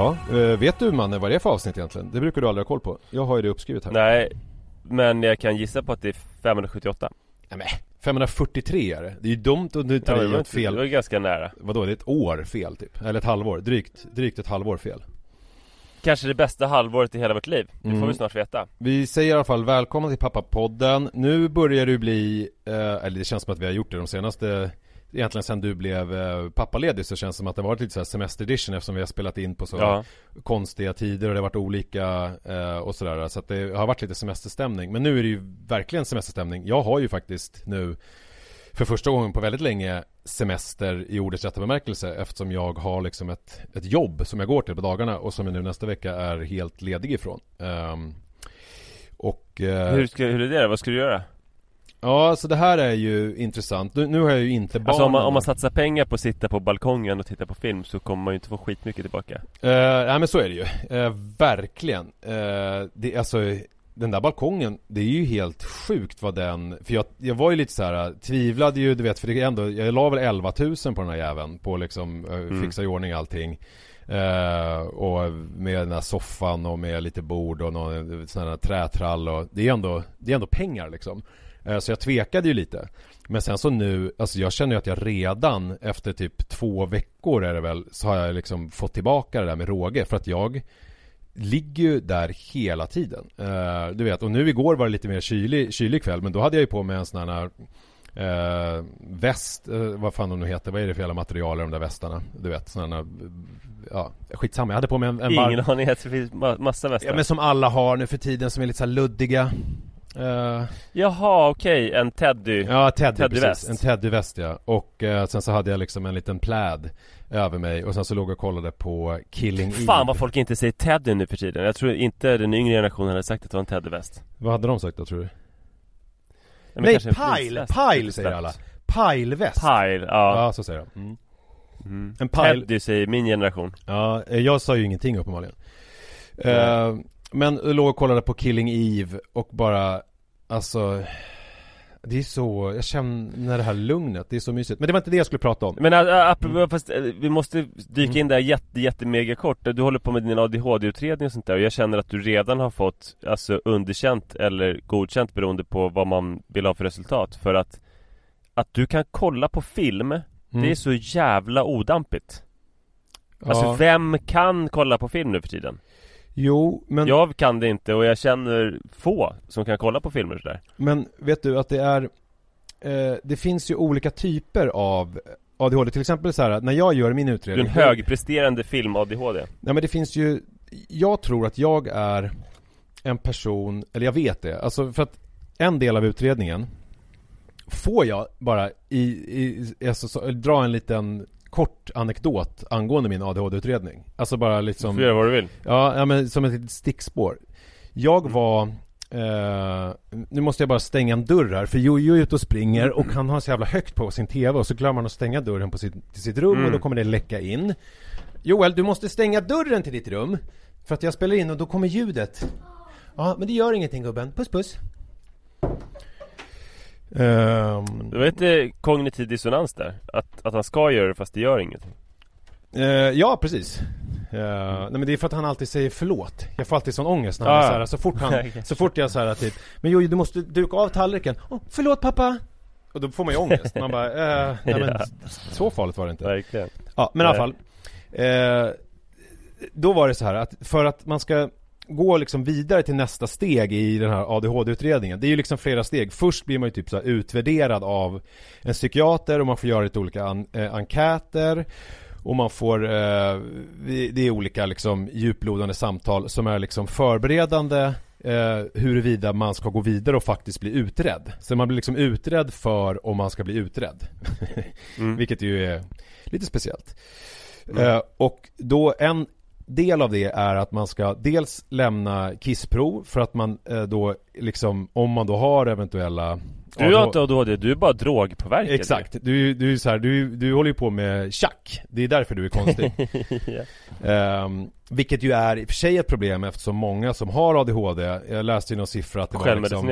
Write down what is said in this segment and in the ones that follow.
Ja, eh, vet du Manne vad det är för avsnitt egentligen? Det brukar du aldrig ha koll på. Jag har ju det uppskrivet här. Nej, men jag kan gissa på att det är 578 Nej, men 543 är det. Det är ju dumt att du tar Ja, i det, ett inte, det fel. var ganska nära Vadå, det är ett år fel typ? Eller ett halvår? Drygt, drygt ett halvår fel. Kanske det bästa halvåret i hela vårt liv Det får Mm. vi snart veta Vi säger i alla fall välkomna till Pappapodden. Nu börjar du bli, eh, eller det känns som att vi har gjort det de senaste Egentligen sen du blev eh, pappaledig så känns det som att det varit lite så här semester-edition eftersom vi har spelat in på så Ja, konstiga tider och det har varit olika eh, och sådär. Så att det har varit lite semesterstämning. Men nu är det ju verkligen semesterstämning. Jag har ju faktiskt nu för första gången på väldigt länge semester i ordets rätta bemärkelse eftersom jag har liksom ett, ett jobb som jag går till på dagarna och som jag nu nästa vecka är helt ledig ifrån. Ehm, och eh, hur, ska, hur är det? Vad ska du göra? Ja, så det här är ju intressant. Nu, nu har jag ju inte barn. Alltså om man, om man satsar pengar på att sitta på balkongen och titta på film så kommer man ju inte få skitmycket tillbaka Uh, nej men så är det ju. Eh, verkligen. Uh, det, alltså, den där balkongen, det är ju helt sjukt vad den... För jag, jag var ju lite så här tvivlade ju, du vet, för det är ändå, jag la väl 11 000 på den här jäveln. På liksom, uh, fixa i ordning allting. Eh, och med den här soffan och med lite bord och någon sån här trätrall och det är ändå, det är ändå pengar liksom. Eh, så jag tvekade ju lite. Men sen så nu, alltså jag känner ju att jag redan efter typ två veckor är det väl, så har jag liksom fått tillbaka det där med råge. För att jag ligger ju där hela tiden. Eh, du vet, och nu igår var det lite mer kylig, kylig kväll, men då hade jag ju på mig en sån här eh, väst, eh, vad fan de nu heter, vad är det för jävla material i de där västarna? Du vet, sådana ja, skitsamma. Jag hade på mig en, en. Ingen aning, det finns ma- massa västar Ja men som alla har nu för tiden som är lite så luddiga Eh, Jaha, okej, en teddy. ja, Teddy, Teddyväst. precis. En Teddyväst ja. Och eh, sen så hade jag liksom en liten pläd över mig och sen så låg jag och kollade på Killing Fan Eve. vad folk inte säger teddy nu för tiden. Jag tror inte den yngre generationen hade sagt att det var en teddyväst. Vad hade de sagt då tror du? Men Nej, pile! Pile säger alla. Pileväst. Pile, ja. Ja, så säger de. Mm. Mm. En pile. Teddy säger min generation. Ja, eh, jag sa ju ingenting uppenbarligen. Eh, men låg och kollade på Killing Eve och bara, alltså Det är så, jag känner det här lugnet, det är så mysigt. Men det var inte det jag skulle prata om. Men ä, ä, apropå, fast ä, vi måste dyka in där jätte, jätte mega kort Du håller på med din ADHD-utredning och sånt där och jag känner att du redan har fått Alltså underkänt eller godkänt beroende på vad man vill ha för resultat För att Att du kan kolla på film Mm. Det är så jävla odampigt Alltså ja. vem kan kolla på film nu för tiden? Jo, men, Jag kan det inte och jag känner få som kan kolla på filmer sådär. Men vet du att det är eh, Det finns ju olika typer av ADHD, till exempel så här när jag gör min Du är utredning en högpresterande film-ADHD Nej men det finns ju Jag tror att jag är En person, eller jag vet det, alltså för att En del av utredningen Får jag bara i, i alltså, så, dra en liten kort anekdot angående min ADHD-utredning Alltså bara Du liksom får göra vad du vill. Ja, ja men som ett litet stickspår. Jag var eh, Nu måste jag bara stänga en dörr här för Jojo är ute och springer och han har så jävla högt på sin TV och så glömmer han att stänga dörren på sitt, till sitt rum och Mm. då kommer det läcka in. Joel, du måste stänga dörren till ditt rum För att jag spelar in och då kommer ljudet. Ja, men det gör ingenting gubben, puss puss Ehm, Det var lite kognitiv dissonans där Att, att han ska göra det fast det gör ingenting Eh, ja, precis. Eh, nej men det är för att han alltid säger förlåt. Jag får alltid sån ångest när han Ah. är så, här, så fort han, så fort jag så här typ Men Jojo du måste duka av tallriken. Åh, förlåt pappa! Och då får man ju ångest. Man bara, eh, nej men Ja. så farligt var det inte. Verkligen Ja, men i alla fall. Då var det så här att för att man ska gå liksom vidare till nästa steg i den här ADHD-utredningen. Det är ju liksom flera steg. Först blir man ju typ så utvärderad av en psykiater och man får göra lite olika an- eh, enkäter. Och man får, eh, det är olika liksom djuplodande samtal som är liksom förberedande eh, huruvida man ska gå vidare och faktiskt bli utredd. Så man blir liksom utredd för om man ska bli utredd. Mm. Vilket ju är lite speciellt. Eh, och då en del av det är att man ska dels lämna kissprov för att man eh, då liksom, om man då har eventuella Du har inte ADHD, du är bara drogpåverkad Exakt, du, du är så här, du, du håller ju på med tjack. Det är därför du är konstig. Ja. Ehm, Vilket ju är i och för sig ett problem eftersom många som har ADHD Jag läste ju någon siffra att det var liksom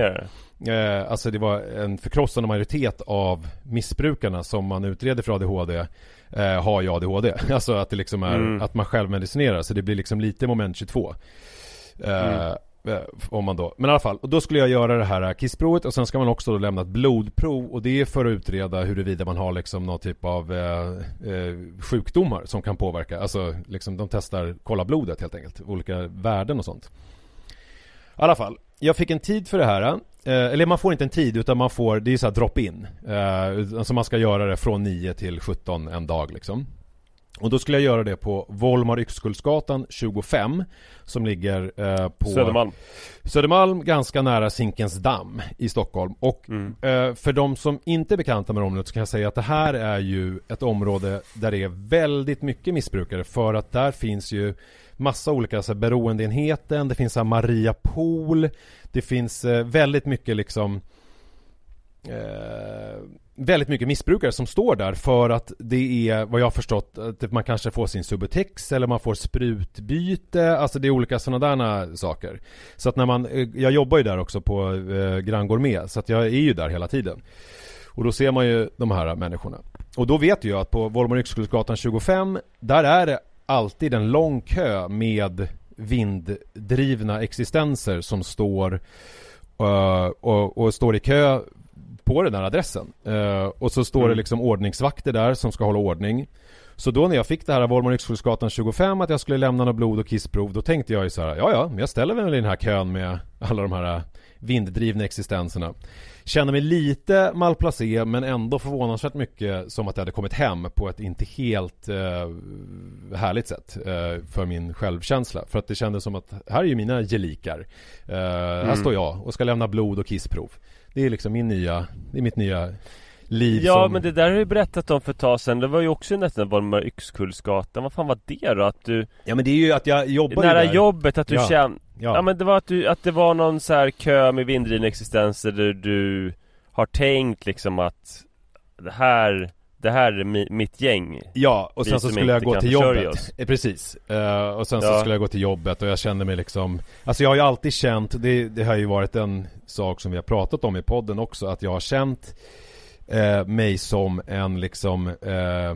eh, Alltså det var en förkrossande majoritet av missbrukarna som man utreder för ADHD eh, Har ju ADHD Alltså att det liksom är, Mm. att man självmedicinerar så det blir liksom lite moment 22 eh, Mm. Om man då, men i alla fall, och då skulle jag göra det här kissprovet och sen ska man också då lämna ett blodprov och det är för att utreda huruvida man har liksom någon typ av eh, eh, sjukdomar som kan påverka, alltså liksom de testar, kolla blodet helt enkelt, olika värden och sånt. I alla fall, jag fick en tid för det här. Eh, eller man får inte en tid utan man får, det är så här drop-in. Eh, alltså man ska göra det från 9 till 17 en dag liksom. Och då skulle jag göra det på Volmar Yxkullsgatan 25 Som ligger eh, på Södermalm Södermalm, ganska nära Zinkensdamm i Stockholm. Och Mm. eh, för de som inte är bekanta med området så kan jag säga att det här är ju ett område där det är väldigt mycket missbrukare. För att där finns ju massa olika så här, beroendeenheten, det finns så här, Maria Pool, det finns eh, väldigt mycket liksom eh, väldigt mycket missbrukare som står där för att det är vad jag har förstått att man kanske får sin Subutex eller man får sprutbyte, alltså det är olika sådana där saker. Så att när man, eh, jag jobbar ju där också på eh, Grand Gourmet så att jag är ju där hela tiden. Och då ser man ju de här människorna. Och då vet jag att på Volmar Yxkullsgatan 25 där är det alltid en lång kö med vinddrivna existenser som står eh, och, och står i kö på den här adressen. Eh, och så står det Mm. liksom ordningsvakter där som ska hålla ordning. Så då när jag fick det här av Volmar Yxkullsgatan 25 att jag skulle lämna något blod och kissprov Då tänkte jag ju så här, ja ja, jag ställer väl i den här kön med alla de här vinddrivna existenserna Känner mig lite malplacé men ändå förvånansvärt mycket som att jag hade kommit hem på ett inte helt eh, härligt sätt eh, för min självkänsla. För att det kändes som att här är ju mina gelikar. Eh, Här står jag och ska lämna blod och kissprov. Det är liksom min nya, det är mitt nya liv Ja som... men det där har du berättat om för ett tag sedan Det var ju också nästan Volmar Yxkullsgatan Vad fan var det då? Att du Ja men det är ju att jag jobbar Nära där. jobbet, att du Ja. kände Ja. Ja. men det var att, du, att det var någon så här kö med vinddrivna existenser där du har tänkt liksom att Det här, det här är mi, mitt gäng Ja, och Vi sen så skulle jag gå till jobbet. Eh, Precis. Eh, och sen så Ja. skulle jag gå till jobbet och jag kände mig liksom Alltså jag har ju alltid känt, det, det har ju varit en sak som vi har pratat om i podden också, att jag har känt eh, mig som en liksom eh,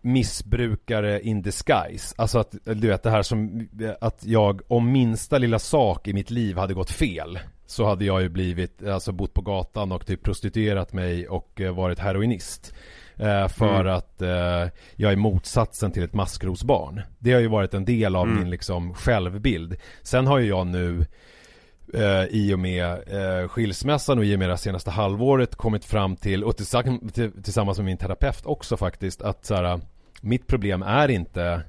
missbrukare in disguise. Alltså att, du vet det här som, att jag om minsta lilla sak i mitt liv hade gått fel så hade jag ju blivit, alltså bott på gatan och typ prostituerat mig och eh, varit heroinist. Eh, för Mm. att eh, jag är motsatsen till ett maskrosbarn. Det har ju varit en del av Mm. min liksom självbild. Sen har ju jag nu eh, i och med eh, skilsmässan och i och med det senaste halvåret kommit fram till, och tillsammans, till- tillsammans med min terapeut också faktiskt, att så här, mitt problem är inte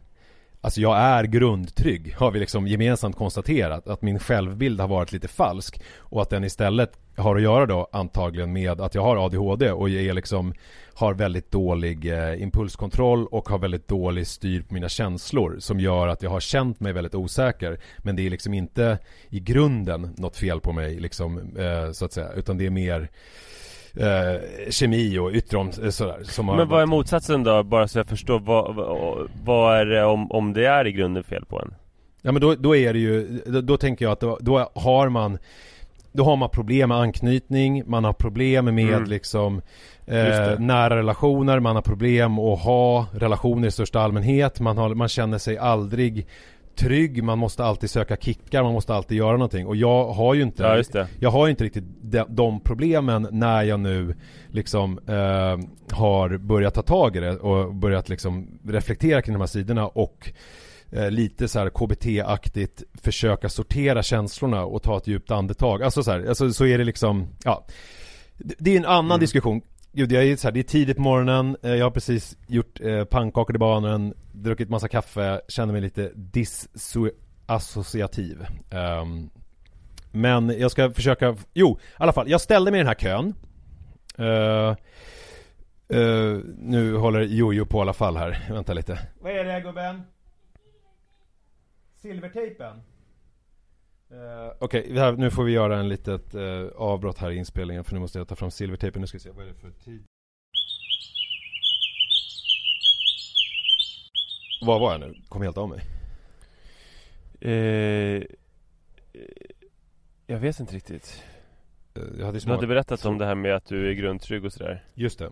Alltså jag är grundtrygg, har vi liksom gemensamt konstaterat. Att min självbild har varit lite falsk. Och att den istället har att göra då antagligen med att jag har ADHD och jag är liksom har väldigt dålig eh, impulskontroll och har väldigt dålig styr på mina känslor som gör att jag har känt mig väldigt osäker. Men det är liksom inte i grunden något fel på mig liksom eh, så att säga utan det är mer eh, kemi och yttre om, eh, sådär som har Men vad är motsatsen då? Bara så jag förstår vad, vad, vad är det om, om det är i grunden fel på en? Ja men då, då är det ju, då, då tänker jag att då, då har man Då har man problem med anknytning, man har problem med Mm. liksom eh, nära relationer, man har problem att ha relationer i största allmänhet, man, har, man känner sig aldrig trygg, man måste alltid söka kickar, man måste alltid göra någonting och jag har ju inte Ja det jag har ju inte riktigt de, de problemen när jag nu liksom eh, har börjat ta tag i det och börjat liksom reflektera kring de här sidorna och eh, lite så här KBT-aktigt försöka sortera känslorna och ta ett djupt andetag. Alltså så här, alltså så är det liksom, ja. Det, det är en annan diskussion. Gud, jag är så här, det är tidigt på morgonen, eh, jag har precis gjort eh, pannkakor i barnen, druckit massa kaffe, känner mig lite disassociativ. Um, men jag ska försöka, jo, i alla fall, jag ställde mig i den här kön. Uh, uh, nu håller Jojo på i alla fall här, vänta lite. Vad är det gubben? Silvertejpen? Uh, Okej, här- nu får vi göra en litet eh, avbrott här i inspelningen för nu måste jag ta fram silvertejpen. Nu ska vi se, vad är det för tid? Var var jag nu? Kom helt av mig. eh, Jag vet inte riktigt Eh, Jag hade Du hade berättat om det här med att du är grundtrygg och sådär Just det.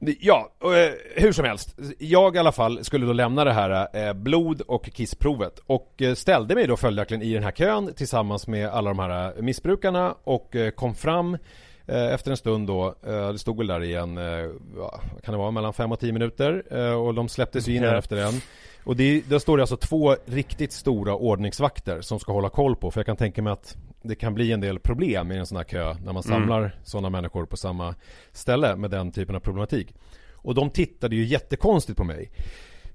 Ja, och, eh, hur som helst. Jag i alla fall skulle då lämna det här eh, blod och kissprovet och eh, ställde mig då följaktligen i den här kön tillsammans med alla de här missbrukarna och kom fram efter en stund då, eh, det stod väl där igen, eh, ja, vad kan det vara, mellan fem och tio minuter eh, och de släpptes ju in här efter en. Och det, där står det alltså två riktigt stora ordningsvakter som ska hålla koll på, för jag kan tänka mig att det kan bli en del problem i en sån här kö när man samlar sådana människor på samma ställe med den typen av problematik. Och de tittade ju jättekonstigt på mig.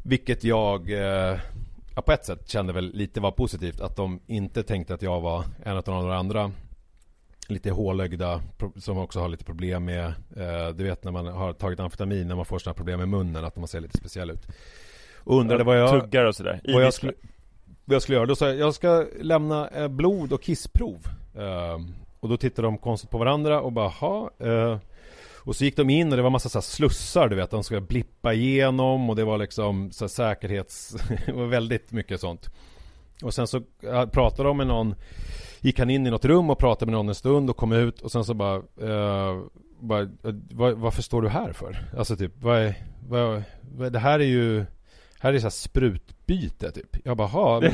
Vilket jag eh, på ett sätt kände väl lite var positivt. Att de inte tänkte att jag var en av de andra lite hålögda som också har lite problem med eh, Du vet när man har tagit amfetamin när man får sådana problem med munnen att man ser lite speciell ut. Och undrade vad jag Tuggar och sådär vad jag, skulle, vad jag skulle göra. Då sa jag, jag ska lämna eh, blod och kissprov. Eh, och då tittade de konstigt på varandra och bara, ha. Eh, och så gick de in och det var massa så slussar, du vet, de skulle blippa igenom och det var liksom så säkerhets... det var väldigt mycket sånt. Och sen så eh, pratade de med någon, gick han in i något rum och pratade med någon en stund och kom ut och sen så bara, eh, bara eh, var, varför står du här för? Alltså typ, vad är, vad, vad, det här är ju här är så här sprutbyte typ. Jag bara, ha, det,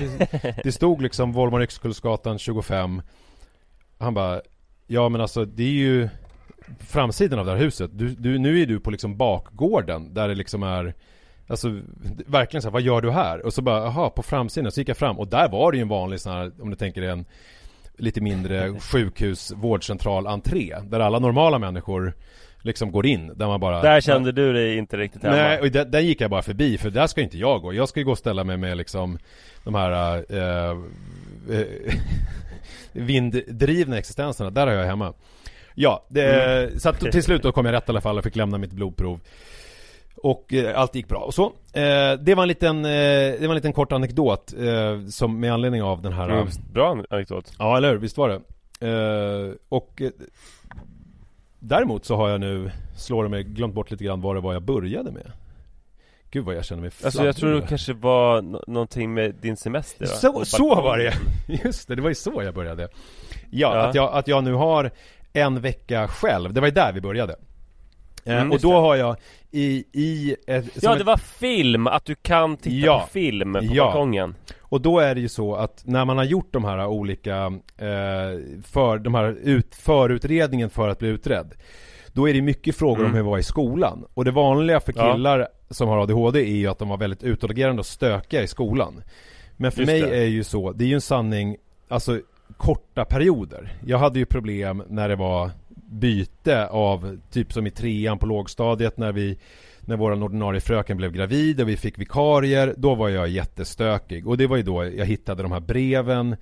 det stod liksom Volmar Yxkullsgatan 25. Han bara, ja men alltså det är ju framsidan av det här huset. Du, du, nu är du på liksom bakgården där det liksom är Alltså verkligen så här, vad gör du här? Och så bara, aha, på framsidan, så gick jag fram och där var det ju en vanlig sån här, om du tänker dig en lite mindre sjukhus, vårdcentral entré Där alla normala människor liksom går in, där man bara Där kände du dig inte riktigt hemma? Nej, och där, där gick jag bara förbi, för där ska inte jag gå Jag ska ju gå och ställa mig med liksom De här eh, Vinddrivna existenserna, där har jag hemma Ja, det, Mm. så att till slut då kom jag rätt i alla fall och fick lämna mitt blodprov och eh, allt gick bra och så. Eh, det var en liten, eh, det var en liten kort anekdot eh, som med anledning av den här Mm, Bra anekdot Ja, eller hur? Visst var det? Eh, och eh, Däremot så har jag nu, slår det mig, glömt bort lite grann vad det var jag började med Gud vad jag känner mig Alltså jag tror det kanske var nå- någonting med din semester va? Så, så var det Just det, det var ju så jag började Ja, Ja. Att, jag, att jag nu har en vecka själv, det var ju där vi började Mm, Och då har jag i, i ett, Ja det var film, att du kan titta Ja. på film på Ja. balkongen Och då är det ju så att när man har gjort de här olika eh, för, de här ut, förutredningen för att bli utredd Då är det mycket frågor om Mm. hur det var i skolan Och det vanliga för Ja. killar som har ADHD är ju att de var väldigt utåtagerande och stökiga i skolan Men för Just mig det. är ju så, det är ju en sanning, alltså korta perioder Jag hade ju problem när det var byte av, typ som i trean på lågstadiet när vi när vår ordinarie fröken blev gravid och vi fick vikarier, då var jag jättestökig. Och det var ju då jag hittade de här breven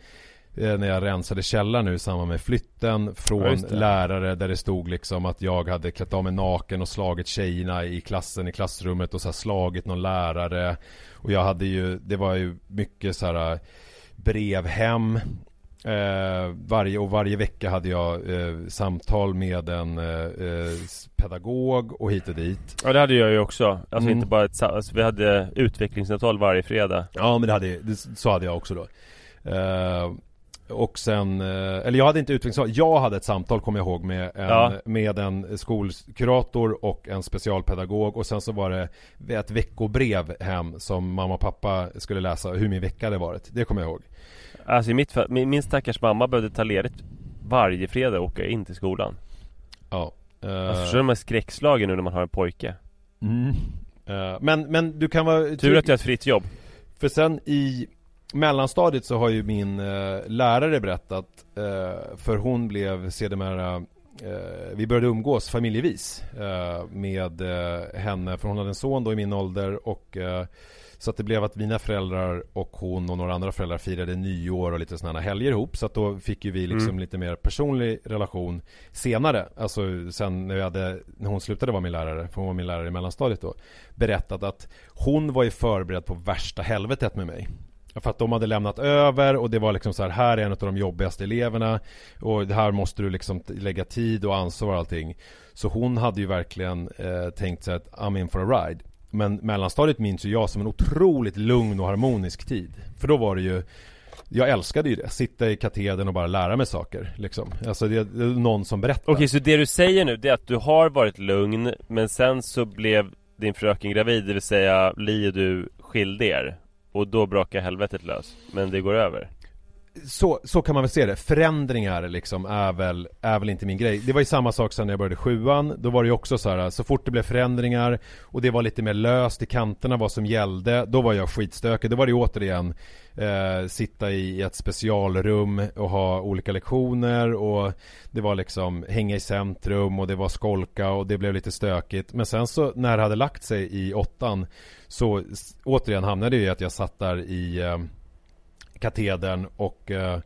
eh, när jag rensade källaren nu i samband med flytten Ja, från det. lärare där det stod liksom att jag hade klätt av mig naken och slagit tjejerna i klassen i klassrummet och så här slagit någon lärare. Och jag hade ju, det var ju mycket så här eh, brev hem Eh, varje, och varje vecka hade jag eh, samtal med en eh, eh, pedagog och hit och dit. Ja det hade jag ju också, alltså Mm. inte bara ett alltså, vi hade utvecklingssamtal varje fredag Ja men det hade, det, så hade jag också då. Eh, och sen, eh, eller jag hade inte utvecklingssamtal, jag hade ett samtal kommer jag ihåg med en, Ja. med en skolkurator och en specialpedagog och sen så var det ett veckobrev hem som mamma och pappa skulle läsa hur min vecka hade varit. Det kommer jag ihåg. Alltså i mitt fall, min, min stackars mamma behövde ta ledigt varje fredag och åka in till skolan Ja. Eh, Alltså förstår du de här skräckslagen nu när man har en pojke? mm. Eh, men, men du kan vara Tur att jag har ett fritt jobb För sen i mellanstadiet så har ju min eh, lärare berättat eh, För hon blev sedermera Vi började umgås familjevis Med henne För hon hade en son då i min ålder och Så att det blev att mina föräldrar och hon och några andra föräldrar firade nyår och lite sådana helger ihop Så att då fick ju vi liksom Mm. lite mer personlig relation Senare, alltså sen när, vi hade, när hon slutade vara min lärare För hon var min lärare i mellanstadiet då Berättat att hon var ju förberedd på värsta helvetet med mig för att de hade lämnat över och det var liksom så här, här är en av de jobbigaste eleverna och här måste du liksom lägga tid och ansvar och allting. Så hon hade ju verkligen eh, tänkt sig att I'm in for a ride. Men mellanstadiet minns ju jag som en otroligt lugn och harmonisk tid. För då var det ju jag älskade ju det, sitta i katedern och bara lära mig saker liksom. Alltså det, det är någon som berättar. Okej, så det du säger nu det är att du har varit lugn Men sen så blev din fröken gravid, det vill säga Li och du skilde er Och då brakar helvetet lös Men det går över så, så kan man väl se det. Förändringar liksom är väl, är väl inte min grej. Det var ju samma sak sen när jag började sjuan. Då var det ju också så här, så fort det blev förändringar och det var lite mer löst i kanterna vad som gällde, då var jag skitstökig. Då var det ju återigen eh, sitta i ett specialrum och ha olika lektioner och det var liksom hänga i centrum och det var skolka och det blev lite stökigt. Men sen så när det hade lagt sig i åttan så återigen hamnade det i att jag satt där i eh, katedern och eh,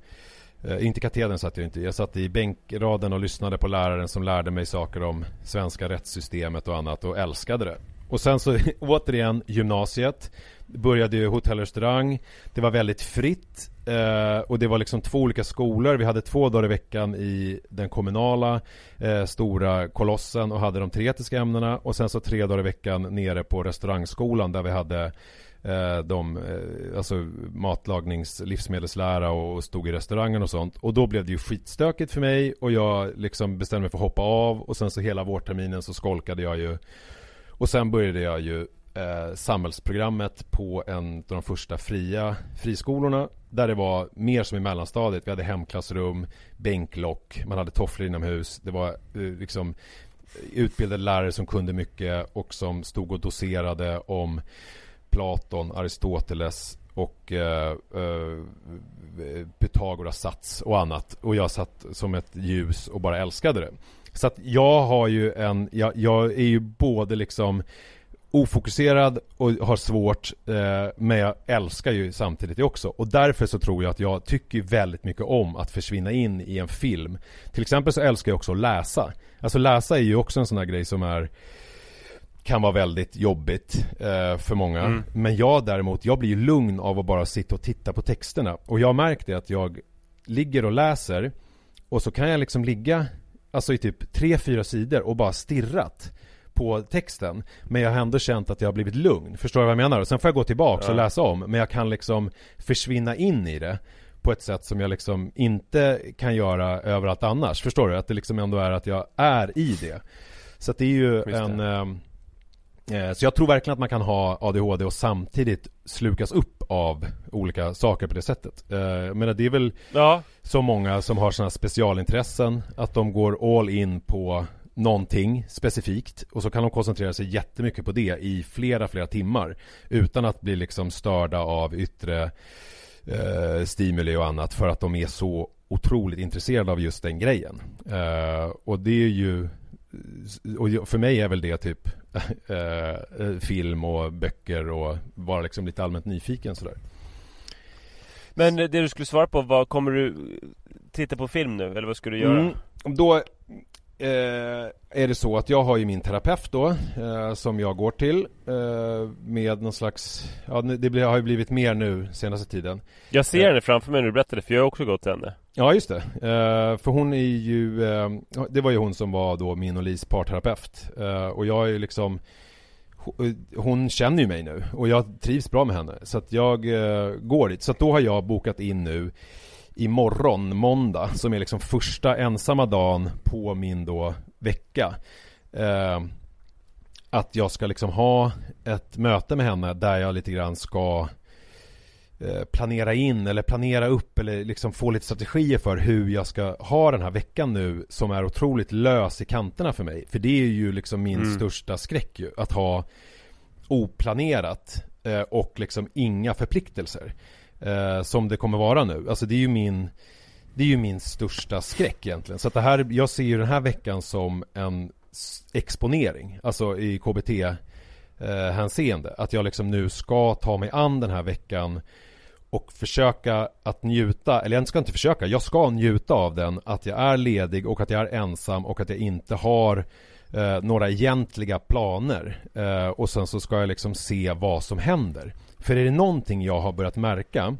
inte katedern satt jag inte i. Jag satt i bänkraden och lyssnade på läraren som lärde mig saker om svenska rättssystemet och annat och älskade det. Och sen så återigen gymnasiet. Började ju hotell och restaurang. Det var väldigt fritt. Eh, och det var liksom två olika skolor. Vi hade två dagar i veckan i den kommunala eh, stora kolossen och hade de teoretiska ämnena. Och sen så tre dagar i veckan nere på restaurangskolan där vi hade eh, de, eh, alltså matlagnings, livsmedelslära och stod i restaurangen och sånt. Och då blev det ju skitstökigt för mig och jag liksom bestämde mig för att hoppa av och sen så hela vårterminen så skolkade jag ju. Och sen började jag ju eh, samhällsprogrammet på en av de första fria friskolorna Där det var mer som i mellanstadiet. Vi hade hemklassrum, bänklock, man hade tofflor inomhus. Det var eh, liksom utbildade lärare som kunde mycket och som stod och doserade om Platon, Aristoteles och eh, eh, Pythagoras sats och annat. Och jag satt som ett ljus och bara älskade det. Så att jag har ju en, jag, jag är ju både liksom ofokuserad och har svårt eh, Men jag älskar ju samtidigt det också Och därför så tror jag att jag tycker väldigt mycket om att försvinna in i en film Till exempel så älskar jag också att läsa Alltså läsa är ju också en sån här grej som är kan vara väldigt jobbigt eh, för många. Mm. Men jag däremot, jag blir ju lugn av att bara sitta och titta på texterna. Och jag har märkt det att jag ligger och läser och så kan jag liksom ligga alltså i typ tre fyra sidor och bara stirrat på texten. Men jag har ändå känt att jag har blivit lugn. Förstår du vad jag menar? Och sen får jag gå tillbaka och Ja. läsa om. Men jag kan liksom försvinna in i det på ett sätt som jag liksom inte kan göra överallt annars. Förstår du? Att det liksom ändå är att jag är i det. Så att det är ju Just en... eh, Så jag tror verkligen att man kan ha ADHD och samtidigt slukas upp av olika saker på det sättet. Eh, menar det är väl Ja, så många som har sådana specialintressen att de går all in på någonting specifikt och så kan de koncentrera sig jättemycket på det i flera, flera timmar utan att bli liksom störda av yttre eh, stimuli och annat för att de är så otroligt intresserade av just den grejen. Eh, och det är ju och för mig är väl det typ eh, film och böcker och vara liksom lite allmänt nyfiken sådär. men det du skulle svara på var, kommer du titta på film nu? Eller vad ska du göra? Mm, då eh, är det så att jag har ju min terapeut då eh, som jag går till eh, med någon slags, ja det blir, har ju blivit mer nu senaste tiden. Jag ser henne framför mig när du berättade, för jag har också gått till henne. Ja just det, eh, för hon är ju, eh, det var ju hon som var då min och Lis parterapeut. Eh, och jag är ju liksom ho- hon känner ju mig nu och jag trivs bra med henne. Så att jag eh, går dit. Så att då har jag bokat in nu imorgon, måndag, som är liksom första ensamma dagen på min då vecka. Eh, att jag ska liksom ha ett möte med henne där jag lite grann ska eh, planera in eller planera upp eller liksom få lite strategier för hur jag ska ha den här veckan nu som är otroligt lös i kanterna för mig. För det är ju liksom min Mm. största skräck ju, att ha oplanerat eh, och liksom inga förpliktelser. Eh, som det kommer vara nu. Alltså det är ju min det är ju min största skräck egentligen. Så att det här, jag ser ju den här veckan som en exponering. Alltså i KBT eh, hänseende. Att jag liksom nu ska ta mig an den här veckan och försöka att njuta, eller jag ska inte försöka, jag ska njuta av den. Att jag är ledig och att jag är ensam och att jag inte har eh, några egentliga planer. Eh, och sen så ska jag liksom se vad som händer. För är det någonting jag har börjat märka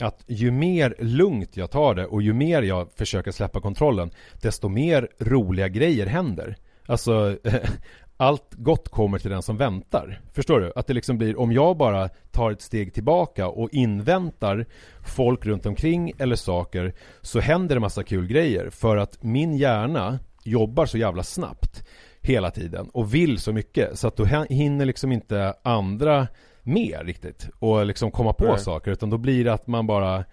att ju mer lugnt jag tar det och ju mer jag försöker släppa kontrollen desto mer roliga grejer händer. Alltså allt gott kommer till den som väntar. Förstår du? Att det liksom blir, om jag bara tar ett steg tillbaka och inväntar folk runt omkring eller saker så händer det massa kul grejer för att min hjärna jobbar så jävla snabbt hela tiden och vill så mycket så att då hinner liksom inte andra med riktigt och liksom komma på Nej. saker utan då blir det att man bara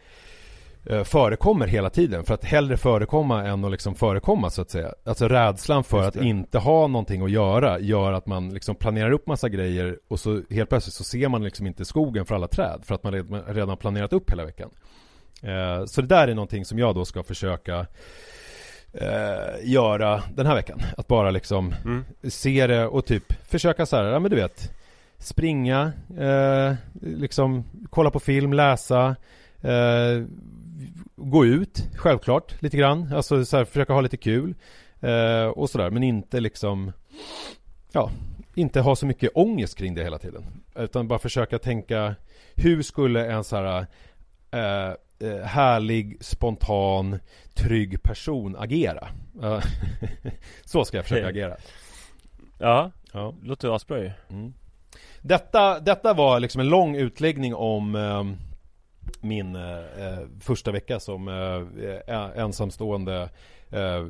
eh, förekommer hela tiden för att hellre förekomma än att liksom förekomma så att säga. Alltså rädslan för att inte ha någonting att göra gör att man liksom planerar upp massa grejer och så helt plötsligt så ser man liksom inte skogen för alla träd för att man redan- redan planerat upp hela veckan. Eh, Så det där är någonting som jag då ska försöka eh, göra den här veckan. Att bara liksom Mm. se det och typ försöka så här, ja men du vet Springa, eh, liksom kolla på film, läsa eh, Gå ut, självklart, lite grann. Alltså så här, försöka ha lite kul eh, Och sådär, men inte liksom Ja, inte ha så mycket ångest kring det hela tiden. Utan bara försöka tänka Hur skulle en så här eh, eh, härlig, spontan, trygg person agera? Så ska jag försöka agera. Ja, Ja. Låter asbra ju. Mm. Detta, detta var liksom en lång utläggning om eh, min eh, första vecka som eh, ensamstående eh,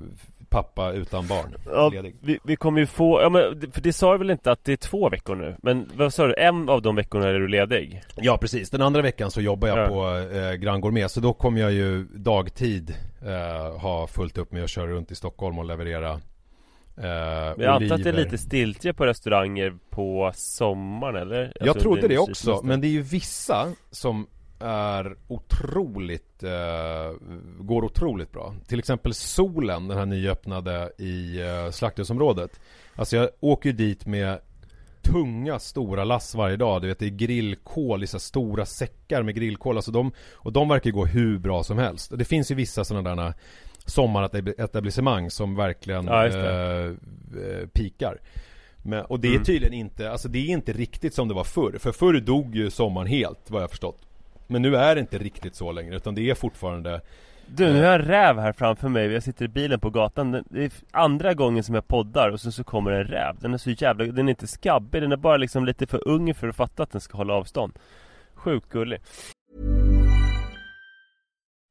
pappa utan barn Ja, vi, vi kommer ju få, ja men för det sa du väl inte att det är två veckor nu? Men vad sa du, en av de veckorna är du ledig? Ja precis, den andra veckan så jobbar jag Ja. på eh, Grand Gourmet så då kommer jag ju dagtid eh, ha fullt upp med att köra runt i Stockholm och leverera Men jag antar att det är lite stiltje på restauranger på sommaren eller? Jag Alltså, trodde det är också, skitmest- men det är ju vissa som är otroligt, eh, går otroligt bra. Till exempel Solen, den här nyöppnade i eh, slakthusområdet. Alltså jag åker ju dit med tunga stora lass varje dag. Du vet det är grillkol i så stora säckar med grillkol. Alltså de, och de verkar gå hur bra som helst. Det finns ju vissa sådana där sommaretablissemang som verkligen Ja, eh, eh, pikar. Men, och det är Mm. tydligen inte, alltså det är inte riktigt som det var förr. För förr dog ju sommaren helt, vad jag förstått. Men nu är det inte riktigt så längre, utan det är fortfarande Du, nu har jag en räv här framför mig, jag sitter i bilen på gatan Det är andra gången som jag poddar och så, så kommer en räv Den är så jävla, den är inte skabbig, den är bara liksom lite för ung för att fatta att den ska hålla avstånd Sjukt gullig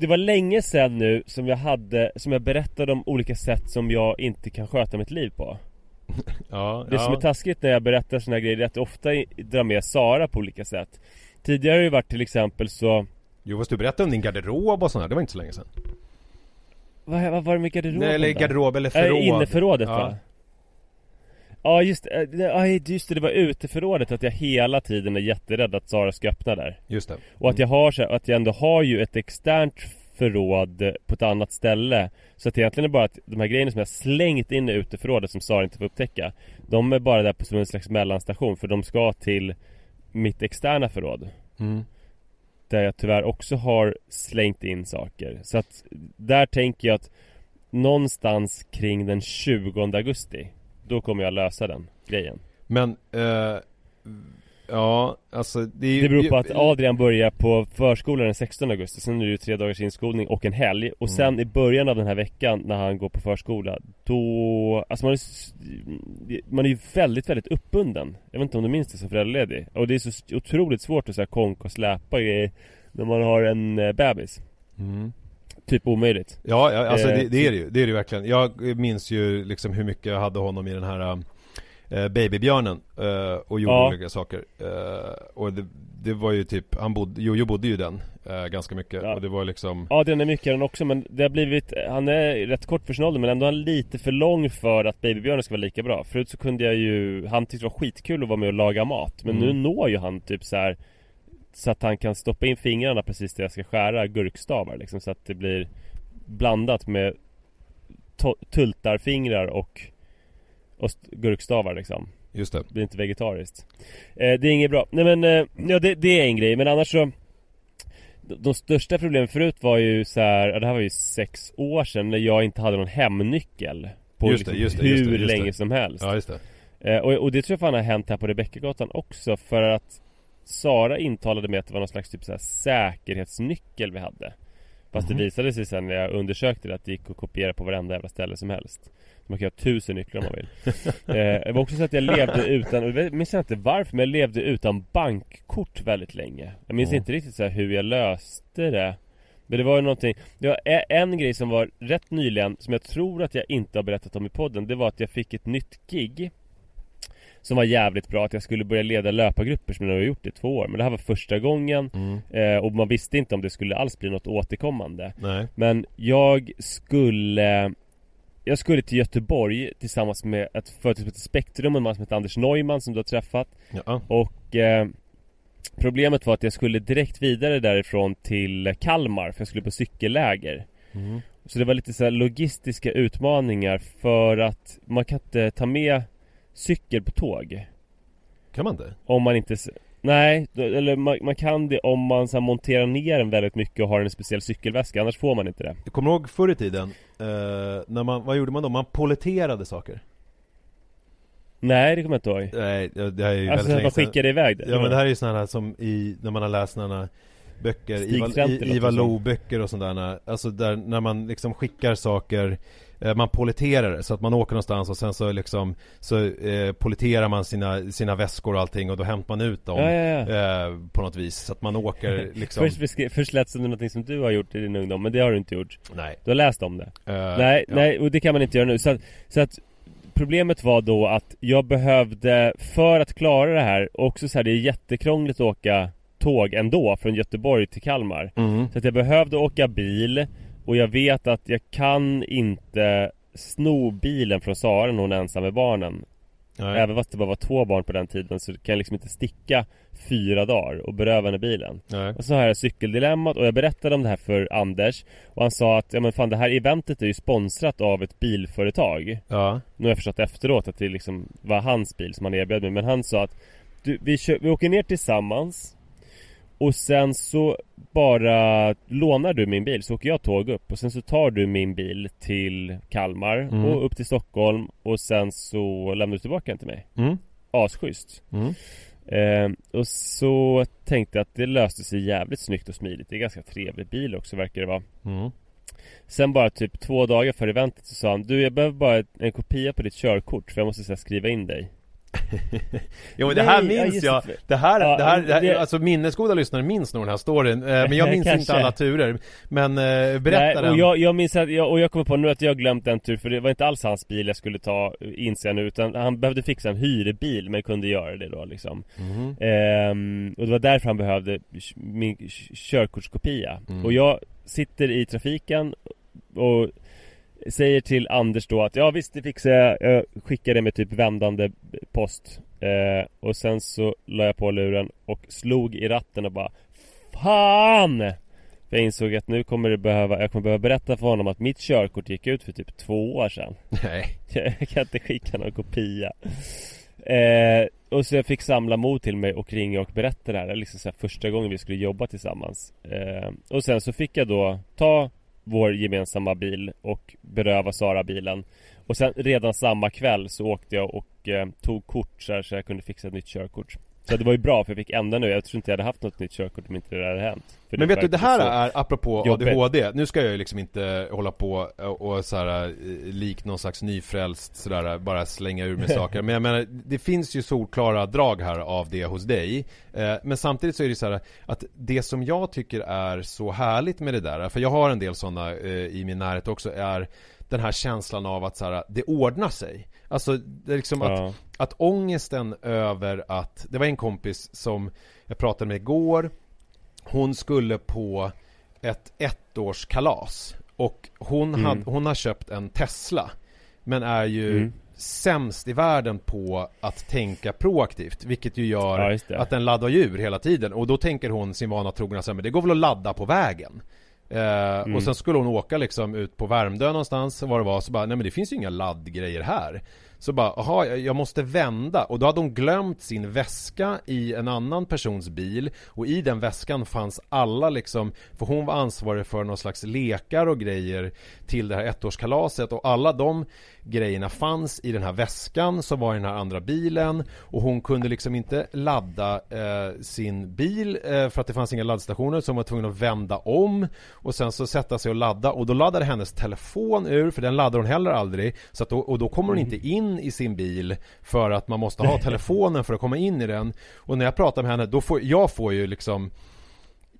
Det var länge sedan nu som jag hade, som jag berättade om olika sätt som jag inte kan sköta mitt liv på Ja, Det ja. som är taskigt när jag berättar såna här grejer är att jag ofta drar med Sara på olika sätt Tidigare har det ju varit till exempel så Jo fast du berättade om din garderob och sånt där, det var inte så länge sedan. Vad, vad var det med garderoben Nej, eller garderob eller Äh, förråd. Inneförrådet Ja. va? Ja just, det- ja, just det, det var uteförrådet att jag hela tiden är jätterädd att Sara ska öppna där. Just det. Och att jag har så, att jag ändå har ju ett externt förråd på ett annat ställe. Så att egentligen är det bara att de här grejerna som jag slängt in i uteförrådet som Sara inte får upptäcka De är bara där på som en slags mellanstation för de ska till mitt externa förråd. Mm. Där jag tyvärr också har slängt in saker. Så att där tänker jag att Någonstans kring den 20 augusti Då kommer jag lösa den grejen. Men, eh, ja, alltså det är ju... Det beror på att Adrian börjar på förskolan den 16 augusti Sen är det ju tre dagars inskolning och en helg. Och sen i början av den här veckan när han går på förskola Då, alltså man är, man är ju väldigt, väldigt uppbunden. Jag vet inte om du minns det som föräldraledig. Och det är så otroligt svårt att så här konka och släpa i, När man har en eh, bebis. Mm. Typ omöjligt Ja, ja alltså Eh, det, det är det ju, det är det verkligen. Jag minns ju liksom hur mycket jag hade honom i den här äh, Babybjörnen äh, och gjorde Ja. olika saker. Äh, och det, det var ju typ, han bodde, Jojo bodde ju den ganska mycket Ja. och det var liksom Adrian är mycket den också men det har blivit Han är rätt kort för sin ålder men ändå han lite för lång för att Babybjörnen ska vara lika bra Förut så kunde jag ju Han tyckte det var skitkul att vara med och laga mat Men Mm. nu når ju han typ så här Så att han kan stoppa in fingrarna precis där jag ska skära gurkstavar liksom Så att det blir Blandat med Tultarfingrar och Och st- gurkstavar liksom. Just det. det blir inte vegetariskt. Eh, Det är inget bra. Nej men, eh, ja det, det är en grej men annars så de, största problemen förut var ju så här, det här var ju sex år sedan när jag inte hade någon hemnyckel På Just det, liksom just det, hur just det, just länge som helst. Ja, just det. eh, och, och det tror jag fan har hänt här på Rebeckagatan också för att Sara intalade mig att det var någon slags typ så säkerhetsnyckel vi hade. Fast Mhm. det visade sig sen när jag undersökte det att det gick att kopiera på varenda jävla ställe som helst. Man kan ha tusen nycklar om man vill. Eh, Det var också så att jag levde utan, jag minns inte varför men jag levde utan bankkort väldigt länge. Jag minns Ja. inte riktigt så här hur jag löste det. Men det var ju någonting det var e- en grej som var rätt nyligen Som jag tror att jag inte har berättat om i podden. Det var att jag fick ett nytt gig Som var jävligt bra Att jag skulle börja leda löpargrupper som jag har gjort i två år Men det här var första gången eh, Och man visste inte om det skulle alls bli något återkommande Nej. Men jag skulle Jag skulle till Göteborg tillsammans med ett företag som heter Spektrum och en man som heter Anders Neumann som du har träffat Ja. Och eh, Problemet var att jag skulle direkt vidare därifrån till Kalmar för jag skulle på cykelläger Mm. Så det var lite så logistiska utmaningar för att man kan inte ta med cykel på tåg Kan man inte? Om man inte Nej, eller man, man kan det om man så här, monterar ner den väldigt mycket och har en speciell cykelväska Annars får man inte det Jag kommer ihåg förr i tiden, eh, när man, vad gjorde man då? Man poleterade saker Nej, det kommer jag inte ihåg Nej, det det här är ju Alltså väldigt länge man skickade iväg det Ja men det här är ju sådana här som i, när man har läst sådana böcker, Stig Ivar, Frentel I- låter Ivar det som. Lo-böcker och sådana Alltså där, när man liksom skickar saker man polleterar det så att man åker någonstans och sen så liksom Så eh, polleterar man sina, sina väskor och allting och då hämtar man ut dem Ja, ja, Eh, På något vis. Så att man åker liksom Först, beskri- först lät det som någonting som du har gjort i din ungdom, men det har du inte gjort. Nej. Du har läst om det. Eh, Nej, ja. nej, och det kan man inte göra nu. Så att, så att Problemet var då att jag behövde, för att klara det här, också så här, det är jättekrångligt att åka tåg ändå från Göteborg till Kalmar. Mm. Så att jag behövde åka bil Och jag vet att jag kan inte sno bilen från Sara när hon är ensam med barnen. Nej. Även fast det bara var två barn på den tiden så kan jag liksom inte sticka fyra dagar och beröva henne bilen. Nej. Och så har jag cykeldilemmat och jag berättade om det här för Anders Och han sa att, ja men fan det här eventet är ju sponsrat av ett bilföretag. Ja. Nu har jag förstått efteråt att det liksom var hans bil som han erbjöd mig. Men han sa att du, vi, kö- vi åker ner tillsammans Och sen så bara lånar du min bil så åker jag tåg upp Och sen så tar du min bil till Kalmar Mm. och upp till Stockholm Och sen så lämnar du tillbaka den till mig Mm. Asschysst Mm. Eh, och så tänkte jag att det löste sig jävligt snyggt och smidigt Det är ganska trevlig bil också verkar det vara Mm. Sen bara typ två dagar före eventet så sa han Du jag behöver bara en kopia på ditt körkort för jag måste så här, skriva in dig Jo men det här Nej, minns jag. det. Här, Ja, det här, det här det- alltså minnesgoda lyssnare minns nog den här storyn. Eh, Men jag minns inte alla turer. Men eh, berätta Nej, den. och jag, jag minns att, jag, och jag kommer på nu att jag glömt en tur för det var inte alls hans bil jag skulle ta, inser jag nu Utan han behövde fixa en hyrbil men kunde göra det då liksom. Mhm. Ehm, Och det var därför han behövde min körkortskopia. Mm. Och jag sitter i trafiken och säger till Anders då att ja visst det fixar jag. Jag skickar det med typ vändande post. Eh, Och sen så la jag på luren och slog i ratten och bara Fan! För jag insåg att nu kommer det behöva Jag kommer behöva berätta för honom att mitt körkort gick ut för typ två år sedan. Nej. Jag kan inte skicka någon kopia. Eh, Och så jag fick samla mod till mig och ringa och berätta det här. Liksom så här första gången vi skulle jobba tillsammans. Eh, Och sen så fick jag då ta vår gemensamma bil och beröva Sara bilen. Och sen redan samma kväll så åkte jag och eh, tog kort så, här, så jag kunde fixa ett nytt körkort. Så det var ju bra för jag fick ända nu. Jag tror inte jag hade haft något nytt körkort om inte det hade hänt. För Men vet du, det här är apropå jobbigt. ADHD Nu ska jag ju liksom inte hålla på och, och så här, eh, lik någon slags nyfrälst sådär bara slänga ur mig saker. Men jag menar, det finns ju solklara drag här av det hos dig. Eh, Men samtidigt så är det så här att det som jag tycker är så härligt med det där För jag har en del sådana eh, i min närhet också är den här känslan av att så här, det ordnar sig Alltså det är liksom att Ja. att ångesten över att Det var en kompis som jag pratade med igår Hon skulle på ett ettårskalas Och hon, Mm. hade, hon har köpt en Tesla Men är ju Mm. sämst i världen på att tänka proaktivt Vilket ju gör Ja, att den laddar djur hela tiden Och då tänker hon sin vana trogna så här, men det går väl att ladda på vägen Eh, Mm. Och sen skulle hon åka liksom ut på Värmdö någonstans, var det var, så bara, nej men det finns ju inga laddgrejer här Så bara, jag- jag måste vända Och då hade hon glömt sin väska i en annan persons bil Och i den väskan fanns alla liksom För hon var ansvarig för någon slags lekar och grejer Till det här ettårskalaset Och alla de grejerna fanns i den här väskan som var i den här andra bilen. Och hon kunde liksom inte ladda eh, sin bil eh, För att det fanns inga laddstationer. Så hon var tvungen att vända om Och sen så sätta sig och ladda. Och då laddade hennes telefon ur För den laddar hon heller aldrig. Så att då, Och då kommer hon inte in i sin bil För att man måste ha telefonen för att komma in i den. Och när jag pratar med henne då får jag får ju liksom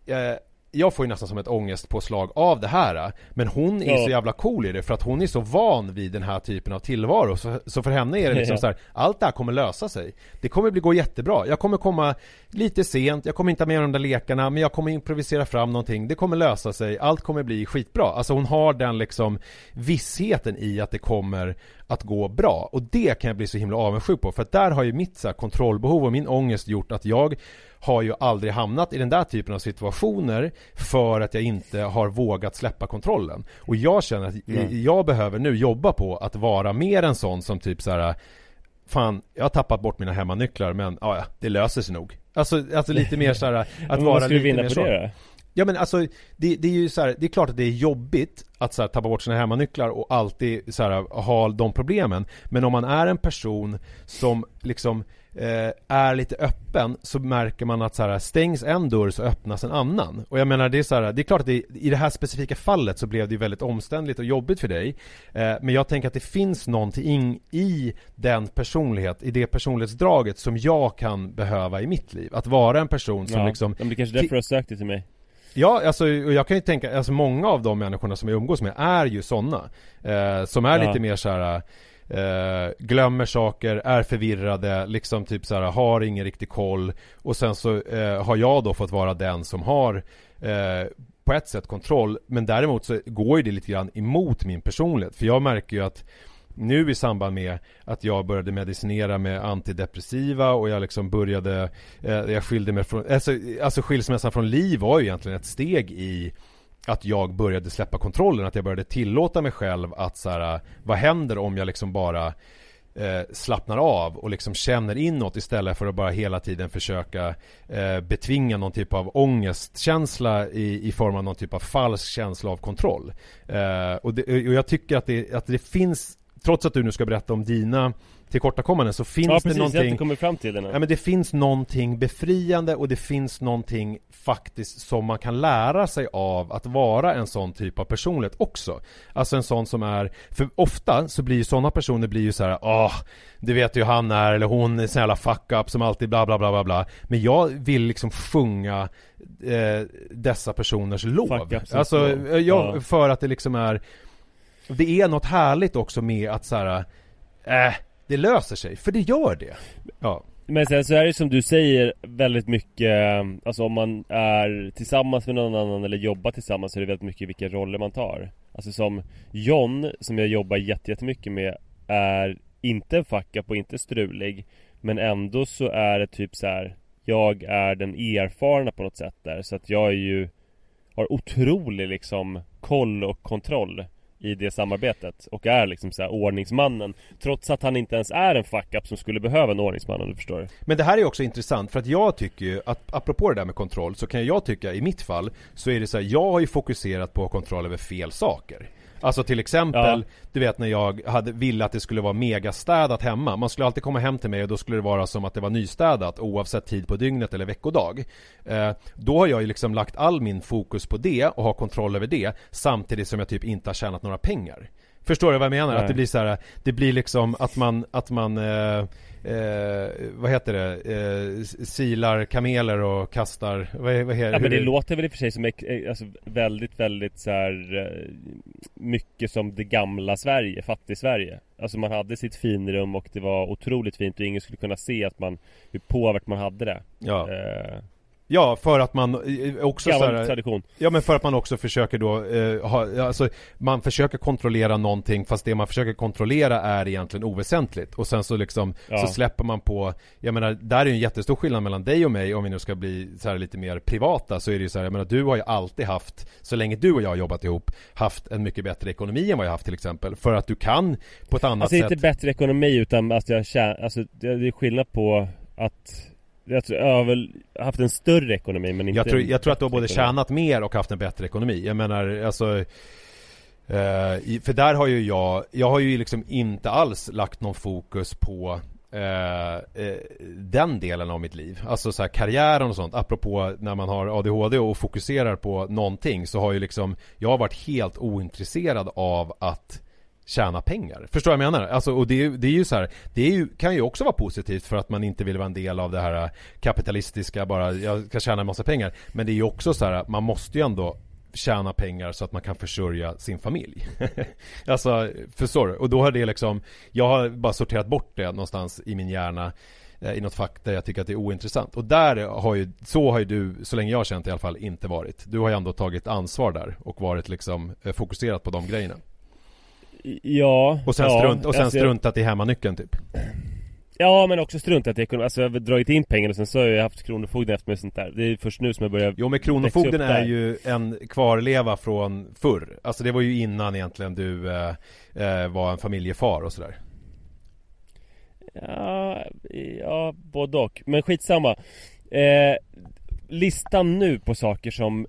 eh, jag får ju nästan som ett ångestpåslag av det här Men hon är Ja. så jävla cool i det för att hon är så van vid den här typen av tillvaro. Så, så för henne är det liksom så här, allt det här kommer lösa sig. Det kommer bli, gå jättebra. Jag kommer komma lite sent, jag kommer inte ha med de där lekarna Men jag kommer improvisera fram någonting. Det kommer lösa sig, allt kommer bli skitbra. Alltså hon har den liksom vissheten i att det kommer att gå bra. Och det kan jag bli så himla avundsjuk på För att där har ju mitt så kontrollbehov och min ångest gjort att jag har ju aldrig hamnat i den där typen av situationer för att jag inte har vågat släppa kontrollen. Och jag känner att Mm. jag behöver nu jobba på att vara mer en sån som typ så här. Fan, jag har tappat bort mina hemmanycklar men ja, ja, det löser sig nog. Alltså, alltså lite mer så här att Men vara lite vinna mer på så. det då? Ja men alltså det, det är ju så här, det är klart att det är jobbigt att så här, tappa bort sina hemmanycklar och alltid så här, ha de problemen Men om man är en person som liksom eh, är lite öppen så märker man att så här, stängs en dörr så öppnas en annan Och jag menar det är så här, det är klart att det, i det här specifika fallet så blev det ju väldigt omständligt och jobbigt för dig eh, Men jag tänker att det finns någonting i den personlighet, i det personlighetsdraget som jag kan behöva i mitt liv Att vara en person som ja. liksom Men det kanske är därför du har sökt dig till mig Ja, alltså jag kan ju tänka, alltså många av de människorna som jag umgås med är ju sådana eh, Som är Ja. lite mer så här. Eh, glömmer saker, är förvirrade, liksom typ så här, har ingen riktig koll. Och sen så eh, har jag då fått vara den som har eh, på ett sätt kontroll. Men däremot så går ju det lite grann emot min personlighet. För jag märker ju att nu i samband med att jag började medicinera med antidepressiva och jag liksom började eh, Jag skilde mig från, alltså, alltså skilsmässan från liv var ju egentligen ett steg i att jag började släppa kontrollen, att jag började tillåta mig själv att så här, vad händer om jag liksom bara eh, slappnar av och liksom känner inåt istället för att bara hela tiden försöka eh, betvinga någon typ av ångestkänsla i, i form av någon typ av falsk känsla av kontroll. Eh, och, det, och jag tycker att det, att det finns, trots att du nu ska berätta om dina tillkortakommanden så finns Ja det precis, jag har någonting kommit fram till det nu Ja men det finns någonting befriande och det finns någonting faktiskt som man kan lära sig av att vara en sån typ av personlighet också. Alltså en sån som är, för ofta så blir ju sådana personer blir ju så här, ah, det vet ju han är eller hon är sån jävla fuck up som alltid bla bla bla bla bla. Men jag vill liksom sjunga eh, dessa personers lov. Up Alltså, eh, jag, Ja. för att det liksom är, det är något härligt också med att så här, äh, det löser sig, för det gör det. Ja. Men sen så är det som du säger väldigt mycket Alltså om man är tillsammans med någon annan eller jobbar tillsammans så är det väldigt mycket vilka roller man tar Alltså som John, som jag jobbar jätte- jättemycket med Är inte en fuck up och inte strulig Men ändå så är det typ så här. Jag är den erfarna på något sätt där så att jag är ju Har otrolig liksom koll och kontroll i det samarbetet och är liksom så här ordningsmannen Trots att han inte ens är en fuck up som skulle behöva en ordningsman om du förstår Men det här är också intressant för att jag tycker ju att apropå det där med kontroll så kan jag tycka i mitt fall så är det så här, jag har ju fokuserat på kontroll över fel saker. Alltså till exempel, du vet när jag hade, ville att det skulle vara megastädat hemma. Man skulle alltid komma hem till mig och då skulle det vara som att det var nystädat oavsett tid på dygnet eller veckodag. Eh, då har jag ju liksom lagt all min fokus på det och har kontroll över det samtidigt som jag typ inte har tjänat några pengar. Förstår du vad jag menar? Nej. Att det blir så här, det blir liksom att man, att man eh, Eh, vad heter det? Eh, silar kameler och kastar, vad, vad heter Ja men det hur- låter väl i och för sig som eh, alltså, väldigt, väldigt så här eh, Mycket som det gamla Sverige, fattig-Sverige Alltså man hade sitt finrum och det var otroligt fint och ingen skulle kunna se att man Hur påverkat man hade det Ja. eh, Ja, för att man också så Gammal här, tradition. Ja men för att man också försöker då eh, ha, alltså man försöker kontrollera någonting fast det man försöker kontrollera är egentligen oväsentligt. Och sen så liksom Ja. så släpper man på Jag menar, där är ju en jättestor skillnad mellan dig och mig om vi nu ska bli så här lite mer privata så är det ju så här, jag menar du har ju alltid haft Så länge du och jag har jobbat ihop Haft en mycket bättre ekonomi än vad jag haft till exempel. För att du kan på ett annat Alltså sätt inte bättre ekonomi utan att jag tjän- Alltså det är skillnad på att jag, tror, jag har väl haft en större ekonomi men inte jag tror, jag tror att du har både ekonomi. tjänat mer och haft en bättre ekonomi. Jag menar, alltså eh, För där har ju jag, jag har ju liksom inte alls lagt någon fokus på eh, eh, den delen av mitt liv. Alltså så här karriären och sånt. Apropå när man har ADHD och fokuserar på någonting så har ju liksom jag har varit helt ointresserad av att tjäna pengar. Förstår du vad jag menar? Alltså, och det, det är ju så här, det är ju, kan ju också vara positivt för att man inte vill vara en del av det här äh, kapitalistiska, bara jag ska tjäna en massa pengar. Men det är ju också så här, äh, man måste ju ändå tjäna pengar så att man kan försörja sin familj. alltså, förstår du? Och då har det liksom, jag har bara sorterat bort det någonstans i min hjärna äh, i något fack där jag tycker att det är ointressant. Och där har ju, så har ju du, så länge jag har känt i alla fall, inte varit. Du har ju ändå tagit ansvar där och varit liksom fokuserat fokuserad på de grejerna. Ja Och sen, ja, strunt, och sen alltså struntat i hemmanyckeln typ. Ja men också struntat i ekonomi, alltså jag har dragit in pengar och sen så har jag haft Kronofogden efter mig och sånt där Det är först nu som jag börjar Jo men Kronofogden är där. ju en kvarleva från förr. Alltså det var ju innan egentligen du eh, eh, var en familjefar och sådär. Ja, ja både och. Men skitsamma. Eh, listan nu på saker som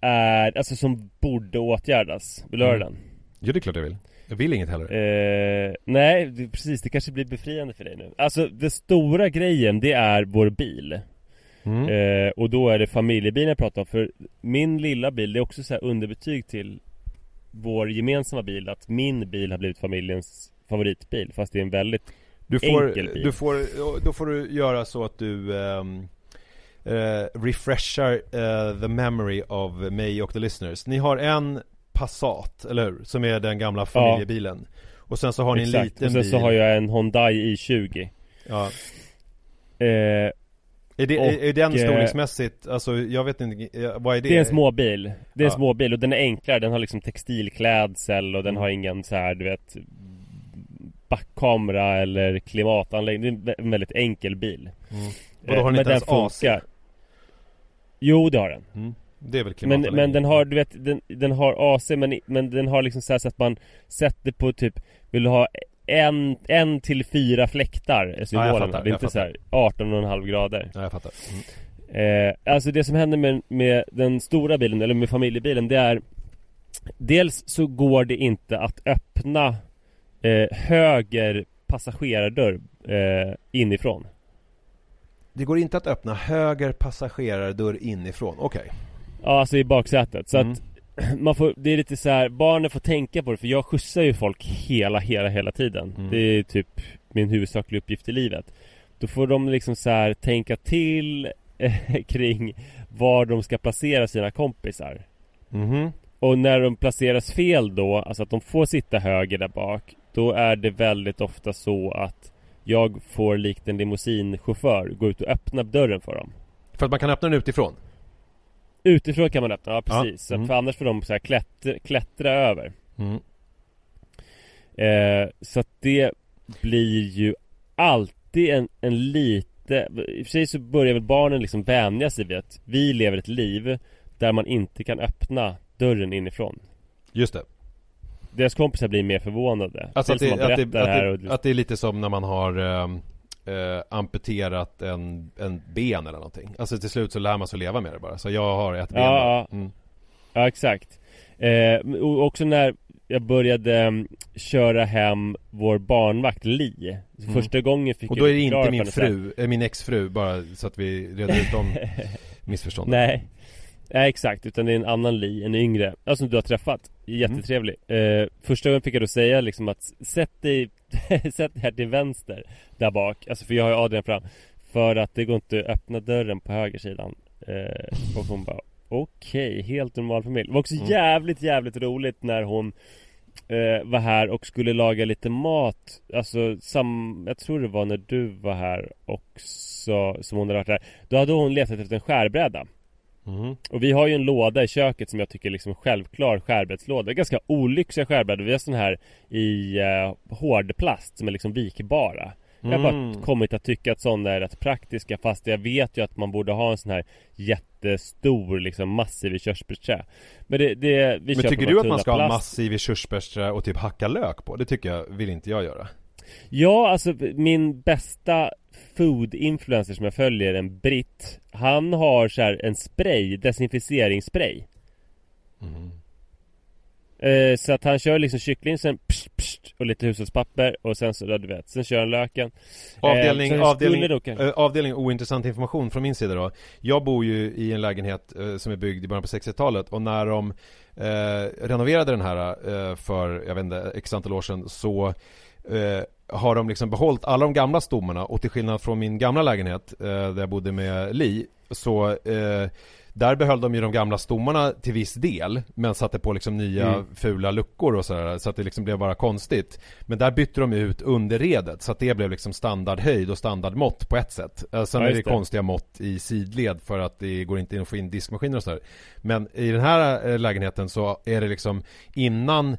är, alltså som borde åtgärdas. Vill du höra Mm. den? Jo det är klart jag vill. Jag vill inget heller. Eh, nej, det, precis. Det kanske blir befriande för dig nu. Alltså, den stora grejen, det är vår bil. Mm. Eh, och då är det familjebilen jag pratar om. För min lilla bil, det är också så här underbetyg till vår gemensamma bil. Att min bil har blivit familjens favoritbil. Fast det är en väldigt Du får, enkel bil. du får, då får du göra så att du ehm, eh, refreshar eh, the memory of mig och the listeners. Ni har en Passat, eller hur? Som är den gamla familjebilen. Och sen så har ni en Exakt. liten och sen bil. så har jag en Hyundai i20. Ja. Eh, Är, det, Och, är, den eh, storleksmässigt, alltså jag vet inte, eh, vad är det? Det är en småbil. Det är en Ja. småbil och den är enklare. Den har liksom textilklädsel och den Mm. har ingen så här, du vet backkamera eller klimatanläggning. Det är en väldigt enkel bil. Mm. Och då har Eh, men inte ens AC? Jo, det har den. Mm. Det är väl Men, men den har, du vet, den, den har AC men, men den har liksom så, så att man sätter på typ Vill du ha en, en till fyra fläktar är Ja, jag symbolerna. fattar, det är inte så här 18,5 grader. Ja, jag fattar. Mm. Eh, alltså det som händer med, med den stora bilen, eller med familjebilen, det är Dels så går det inte att öppna eh, höger passagerardörr eh, inifrån. Det går inte att öppna höger passagerardörr inifrån, okej. Ja, alltså i baksätet. Så Mm. att man får, det är lite så här, barnen får tänka på det för jag skjutsar ju folk hela, hela, hela tiden. Mm. Det är typ min huvudsakliga uppgift i livet. Då får de liksom så här tänka till eh, kring var de ska placera sina kompisar. Mhm. Och när de placeras fel då, alltså att de får sitta höger där bak Då är det väldigt ofta så att Jag får likt en limousinchaufför gå ut och öppna dörren för dem För att man kan öppna den utifrån? Utifrån kan man öppna, ja precis Ja, mm. För annars får de så här klättra, klättra över Mm. eh, Så att det blir ju alltid en, en lite I och för sig så börjar väl barnen liksom vänja sig vid att Vi lever ett liv Där man inte kan öppna dörren inifrån Just det. Deras kompisar blir mer förvånade Alltså att det, att, det, att, det, att det är lite som när man har ehm, eh, amputerat en, en ben eller någonting. Alltså till slut så lär man sig leva med det bara. Så jag har ett ben Ja. Mm. Ja exakt eh, och också när jag började mm, köra hem vår barnvakt Li Mm. Första gången fick Och då är jag det inte min fru, eh, min exfru, bara så att vi reder ut de missförstånden. Nej Nej exakt, utan det är en annan Li, en yngre, ja, som du har träffat Jättetrevlig. Eh, Första gången fick jag då säga liksom att Sätt dig, sätt dig här till vänster Där bak, alltså för jag har ju Adrian fram. För att det går inte att öppna dörren på högersidan eh, Och hon bara Okej, helt normal familj. Det var också Mm. jävligt jävligt roligt när hon eh, var här och skulle laga lite mat. Alltså sam, jag tror det var när du var här också Som hon hade varit här Då hade hon letat efter en skärbräda Mhm. och vi har ju en låda i köket som jag tycker är liksom självklar skärbrädslåda Ganska olyxiga skärbrädor Vi har sån här i eh, hårdplast som är liksom vikbara Jag har Mm. bara kommit att tycka att sådana är rätt praktiska Fast jag vet ju att man borde ha en sån här jättestor liksom massiv i körsbärsträ Men det, det vi Men tycker du att man ska ha plast. massiv i körsbärsträ och typ hacka lök på? Det tycker jag, vill inte jag göra. Ja, alltså min bästa food influencer som jag följer, en britt Han har så här en spray, desinficeringsspray. Eh, så att han kör liksom kyckling, sen pst, pst, och lite hushållspapper och sen så, du vet, sen kör han löken. Avdelning, Eh, avdelning, då kan- eh, avdelning ointressant information från min sida då. Jag bor ju i en lägenhet eh, som är byggd i början på 60-talet och när de eh, renoverade den här för, jag vet inte, x antal år sedan så eh, har de liksom behållit alla de gamla stommarna och till skillnad från min gamla lägenhet eh, där jag bodde med Li så eh, där behöll de ju de gamla stommarna till viss del Men satte på liksom nya Mm. fula luckor och sådär Så att det liksom blev bara konstigt Men där bytte de ut underredet Så att det blev liksom standardhöjd och standardmått på ett sätt Eh, Sen Ja, är det det. konstiga mått i sidled för att det går inte in att få in diskmaskiner och sådär Men i den här eh, lägenheten så är det liksom innan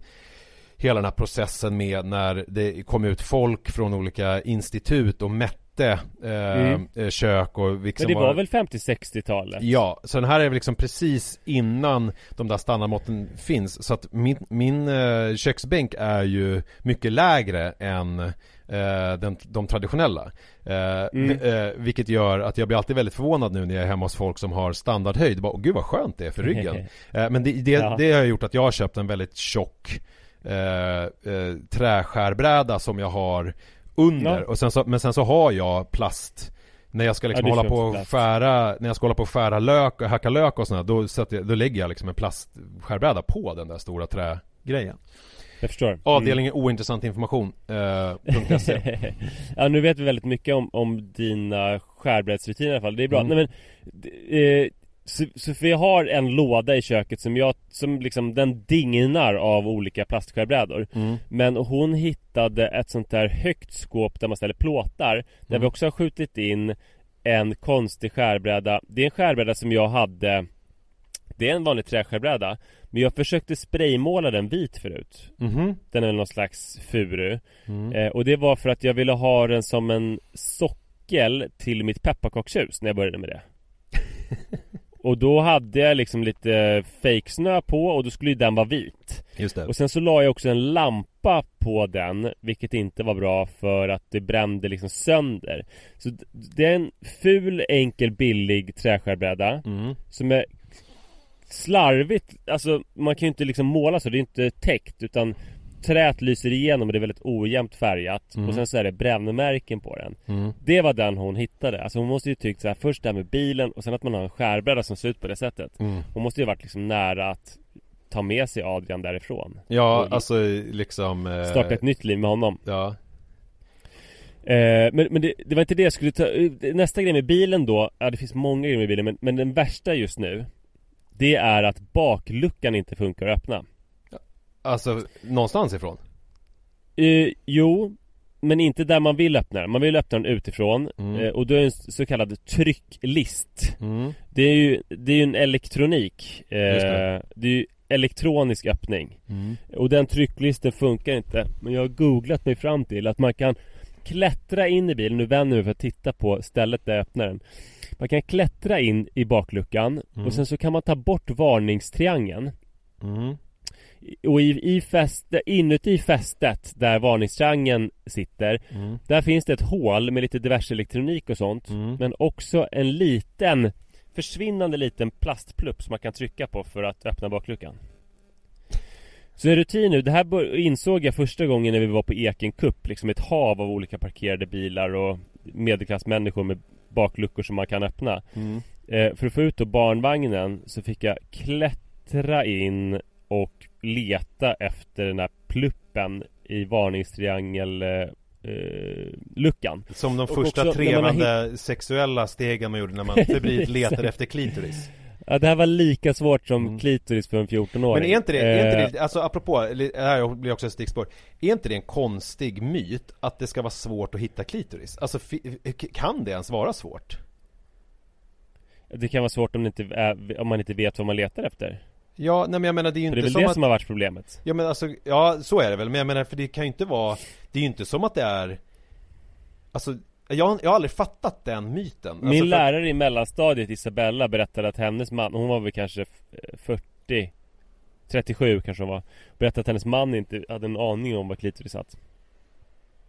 hela den här processen med när det kom ut folk från olika institut och mätte eh, Mm. eh, kök och vilka Men det var väl 50-60-talet? Ja, så den här är liksom precis innan de där standardmåtten finns Så att min, min eh, köksbänk är ju mycket lägre än eh, den, de traditionella eh, Mm. vi- Vilket gör att jag blir alltid väldigt förvånad nu när jag är hemma hos folk som har standardhöjd Bara, Gud vad skönt det är för ryggen Men det, det, Ja. det har gjort att jag har köpt en väldigt tjock eh, eh, träskärbräda som jag har under Ja. och sen så, Men sen så har jag plast när jag ska liksom Ja, hålla på och skära, när jag ska hålla på och skära lök och hacka lök och sådär, då, sätter jag, då lägger jag liksom en plastskärbräda på den där stora trägrejen. Jag förstår Mm. Avdelningen ointressant information, eh, .se. ja nu vet vi väldigt mycket om, om dina skärbrädsrutiner i alla fall, det är bra. Mm. Nej, men, eh, så, så vi har en låda i köket som jag, som liksom den dignar av olika plastskärbrädor. Mm. Men hon hittade ett sånt där högt skåp där man ställer plåtar, där Mm. vi också har skjutit in en konstig skärbräda. Det är en skärbräda som jag hade det är en vanlig träskärbräda Men jag försökte spraymåla den vit förut Mhm. Den är någon slags furu Mm. eh, Och det var för att jag ville ha den som en sockel till mitt pepparkakshus när jag började med det Och då hade jag liksom lite fejksnö på och då skulle ju den vara vit Just det. Och sen så la jag också en lampa på den Vilket inte var bra för att det brände liksom sönder Så det är en ful, enkel, billig träskärbräda Mm. Som är slarvigt Alltså man kan ju inte liksom måla så, det är inte täckt utan Träet lyser igenom och det är väldigt ojämnt färgat Mm. och sen så är det brännmärken på den Mm. Det var den hon hittade, alltså hon måste ju tyckt så här först det här med bilen och sen att man har en skärbräda som ser ut på det sättet Mm. Hon måste ju varit liksom nära att ta med sig Adrian därifrån Ja, Och alltså liksom... Eh, Starta ett nytt liv med honom Ja. Eh, men men det, det var inte det jag skulle ta Nästa grej med bilen då Ja det finns många grejer med bilen men, men den värsta just nu Det är att bakluckan inte funkar att öppna Alltså, någonstans ifrån? eh, Jo Men inte där man vill öppna den Man vill öppna den utifrån Mm. eh, Och då är det en så kallad trycklist Mm. Det är ju, det är ju en elektronik eh, det. det. är ju elektronisk öppning Mm. Och den trycklisten funkar inte Men jag har googlat mig fram till att man kan Klättra in i bilen, nu vänder mig för att titta på stället där jag öppnar den Man kan klättra in i bakluckan Mm. och sen så kan man ta bort varningstriangeln Mm. Och i, i fäste, inuti fästet där varningstriangeln sitter Mm. Där finns det ett hål med lite diverse elektronik och sånt Mm. Men också en liten Försvinnande liten plastplupp som man kan trycka på för att öppna bakluckan Så en rutin nu, det här insåg jag första gången när vi var på Eken Cup Liksom ett hav av olika parkerade bilar och medelklassmänniskor med bakluckor som man kan öppna Mm. eh, För att få ut då barnvagnen så fick jag klättra in och leta efter den här pluppen i varningstriangel eh, eh, luckan Som de första också trevande sexuella stegen man gjorde när man febrilt letade efter klitoris Ja det här var lika svårt som Mm. klitoris för en 14-åring Men är inte det, är inte Eh, det alltså apropå, här blir också ett stickspår Är inte det en konstig myt att det ska vara svårt att hitta klitoris? Alltså kan det ens vara svårt? Det kan vara svårt om, inte om man inte vet vad man letar efter Ja, nej men jag menar det är ju För det är inte väl som det att som har varit problemet. Ja men alltså, ja så är det väl, men jag menar för det kan ju inte vara Det är ju inte som att det är Alltså, jag, jag har aldrig fattat den myten. Min alltså, för att- lärare i mellanstadiet Isabella berättade att hennes man, hon var väl kanske f- 40 37 kanske hon var Berättade att hennes man inte hade en aning om vad klitoris satt.